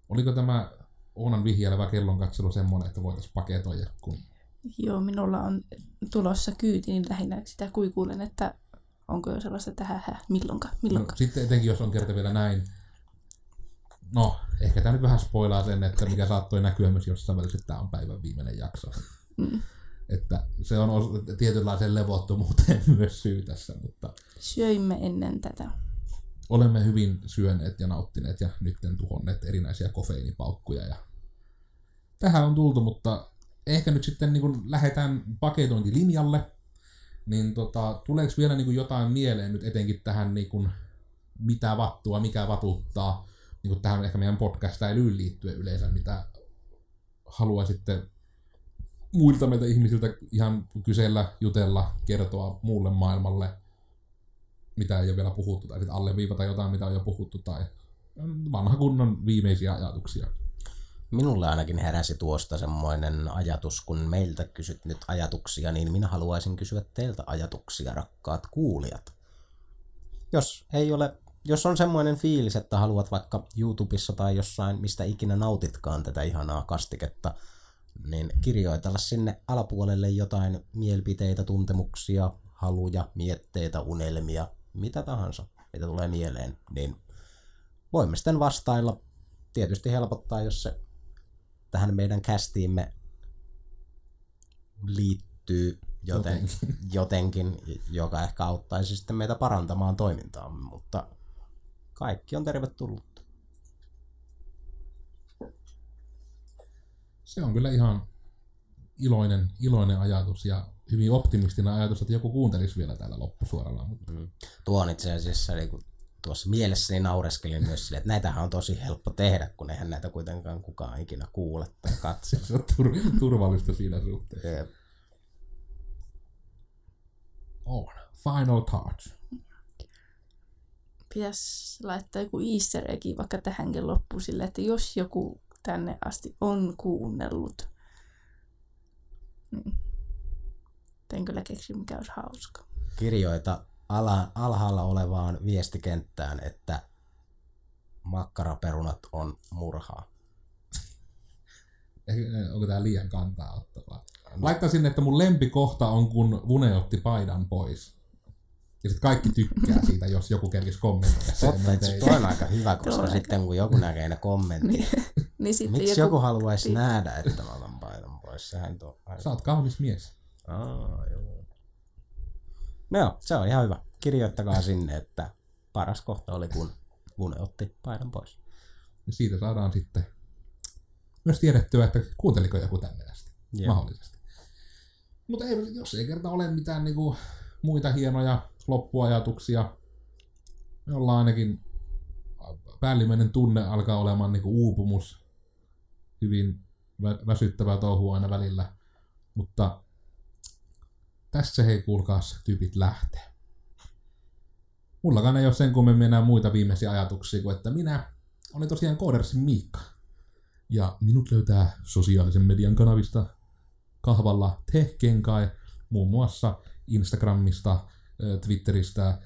S2: Oliko tämä Oonan vihjelevä kellonkatselu semmoinen, että voitaisiin paketoida? Kun...
S1: Joo, minulla on tulossa kyyti, niin lähinnä sitä kuikuulen, että onko jo sellaista tähän, hä, milloinka, milloinka.
S2: No, sitten etenkin, jos on kerta vielä näin, no, ehkä tämä nyt vähän spoilaa sen, että mikä saattoi näkyä myös jossain välissä, että tämä on päivän viimeinen jakso. Mm. Että se on tietynlaisen levottomuuteen [LAUGHS] myös syy tässä. Mutta
S1: Syöimme ennen tätä.
S2: Olemme hyvin syöneet ja nauttineet ja nyt tuhonneet erinäisiä kofeiinipaukkuja. Ja tähän on tultu, mutta ehkä nyt sitten niin lähdetään paketointilinjalle, niin tota, tuleeko vielä niin jotain mieleen nyt etenkin tähän, niin kun, mitä vattua, mikä vatuttaa, niin tähän ehkä meidän podcastailyyn liittyen yleensä, mitä haluaisitte muilta meiltä ihmisiltä ihan kysellä, jutella, kertoa muulle maailmalle, mitä ei ole vielä puhuttu, tai sitten alleviivata jotain, mitä on jo puhuttu, tai vanha kunnon viimeisiä ajatuksia.
S3: Minulle ainakin heräsi tuosta semmoinen ajatus, kun meiltä kysyt nyt ajatuksia, niin minä haluaisin kysyä teiltä ajatuksia, rakkaat kuulijat. Jos ei ole jos on semmoinen fiilis, että haluat vaikka YouTubessa tai jossain, mistä ikinä nautitkaan tätä ihanaa kastiketta, niin kirjoitella sinne alapuolelle jotain mielipiteitä, tuntemuksia, haluja, mietteitä, unelmia, mitä tahansa, mitä tulee mieleen, niin voimme sitten vastailla. Tietysti helpottaa, jos se tähän meidän kästiimme liittyy joten, jotenkin, joka ehkä auttaisi sitten meitä parantamaan toimintaamme, mutta kaikki on tervetullut.
S2: se on kyllä ihan iloinen, iloinen ajatus ja hyvin optimistinen ajatus, että joku kuuntelisi vielä täällä loppusuoralla. Mutta... Mm.
S3: Tuo on itse asiassa niin kuin tuossa mielessäni naureskelin myös sille, että näitähän on tosi helppo tehdä, kun eihän näitä kuitenkaan kukaan ikinä kuule tai katsele.
S2: se on tur- turvallista siinä suhteessa. Yep. On. Final touch.
S1: Pitäisi laittaa joku easter egg vaikka tähänkin loppuun sille, että jos joku tänne asti on kuunnellut. Niin. En kyllä keksi, mikä olisi hauska.
S3: Kirjoita ala, alhaalla olevaan viestikenttään, että makkaraperunat on murhaa. [LAUGHS]
S2: Onko tämä liian kantaa ottavaa? Laittaisin, että mun lempikohta on, kun Vune otti paidan pois. Ja sitten kaikki tykkää [LAUGHS] siitä, jos joku kerkisi kommentoida.
S3: Totta, se on aika hyvä, koska sitten kun joku näkee ne kommentit, niin. [LAUGHS]
S1: Niin sitten
S3: Miksi
S1: joku,
S3: joku haluaisi nähdä, että mä otan paidan pois? Sehän tuo.
S2: Sä oot kaunis mies.
S3: Aa, joo. No se on ihan hyvä. Kirjoittakaa sinne, että paras kohta oli, kun Vune otti paidan pois.
S2: Ja siitä saadaan sitten myös tiedettyä, että kuunteliko joku tänne asti.
S3: Joo.
S2: Mahdollisesti. Mutta ei, jos ei kerta ole mitään niinku muita hienoja loppuajatuksia, me ollaan ainakin päällimmäinen tunne alkaa olemaan niinku uupumus. Hyvin vä- väsyttävää touhua aina välillä. Mutta tässä hei kuulkaas tyypit lähtee. Mullakaan ei ole sen kummemmin enää muita viimeisiä ajatuksia kuin, että minä olen tosiaan Koodersin Miikka. Ja minut löytää sosiaalisen median kanavista kahvalla tehkenkai, muun muassa Instagramista, Twitteristä,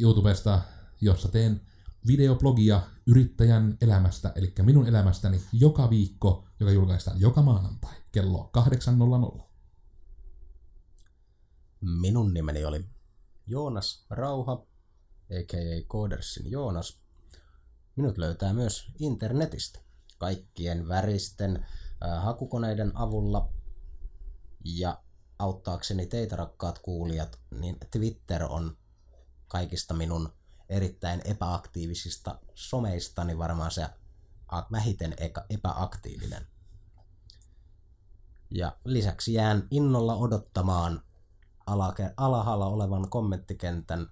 S2: YouTubesta, jossa teen videoblogia yrittäjän elämästä, eli minun elämästäni joka viikko, joka julkaistaan joka maanantai kello 8.00.
S3: Minun nimeni oli Joonas Rauha, a.k.a. Codersin Joonas. Minut löytää myös internetistä kaikkien väristen äh, hakukoneiden avulla. Ja auttaakseni teitä rakkaat kuulijat, niin Twitter on kaikista minun erittäin epäaktiivisista someistani varmaan se vähiten epäaktiivinen. Ja lisäksi jään innolla odottamaan alake, alhaalla olevan kommenttikentän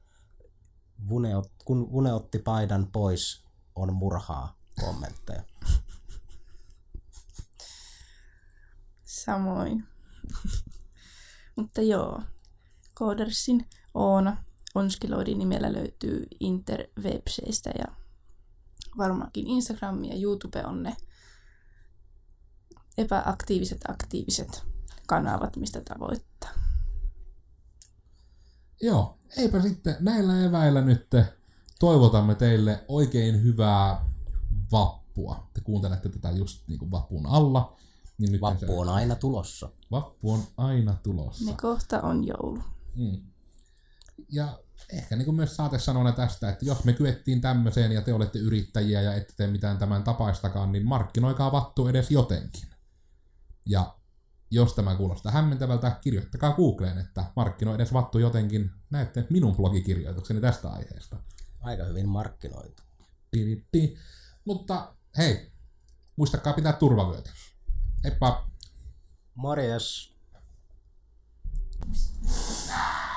S3: Vune, ot, kun Vune otti paidan pois, on murhaa kommentteja.
S1: Samoin. Mutta joo, Codersin Oona Onskiloidin nimellä löytyy interwebseistä ja varmaankin Instagram ja YouTube on ne epäaktiiviset aktiiviset kanavat, mistä tavoittaa.
S2: Joo, eipä sitten näillä eväillä nyt toivotamme teille oikein hyvää vappua. Te kuuntelette tätä just niin kuin vapun alla. Niin nyt
S3: Vappu on aina tulossa.
S2: vappu on aina tulossa.
S1: Ne kohta on joulu.
S2: Mm. Ja ehkä niin kuin myös saatesanona tästä, että jos me kyettiin tämmöiseen ja te olette yrittäjiä ja ette tee mitään tämän tapaistakaan, niin markkinoikaa vattu edes jotenkin. Ja jos tämä kuulostaa hämmentävältä, kirjoittakaa Googleen, että markkinoi edes vattu jotenkin näette minun blogikirjoitukseni tästä aiheesta.
S3: Aika hyvin markkinoitu.
S2: Piritti. Mutta hei, muistakaa pitää turvavyötä. Heippa!
S3: Morjes! Nah.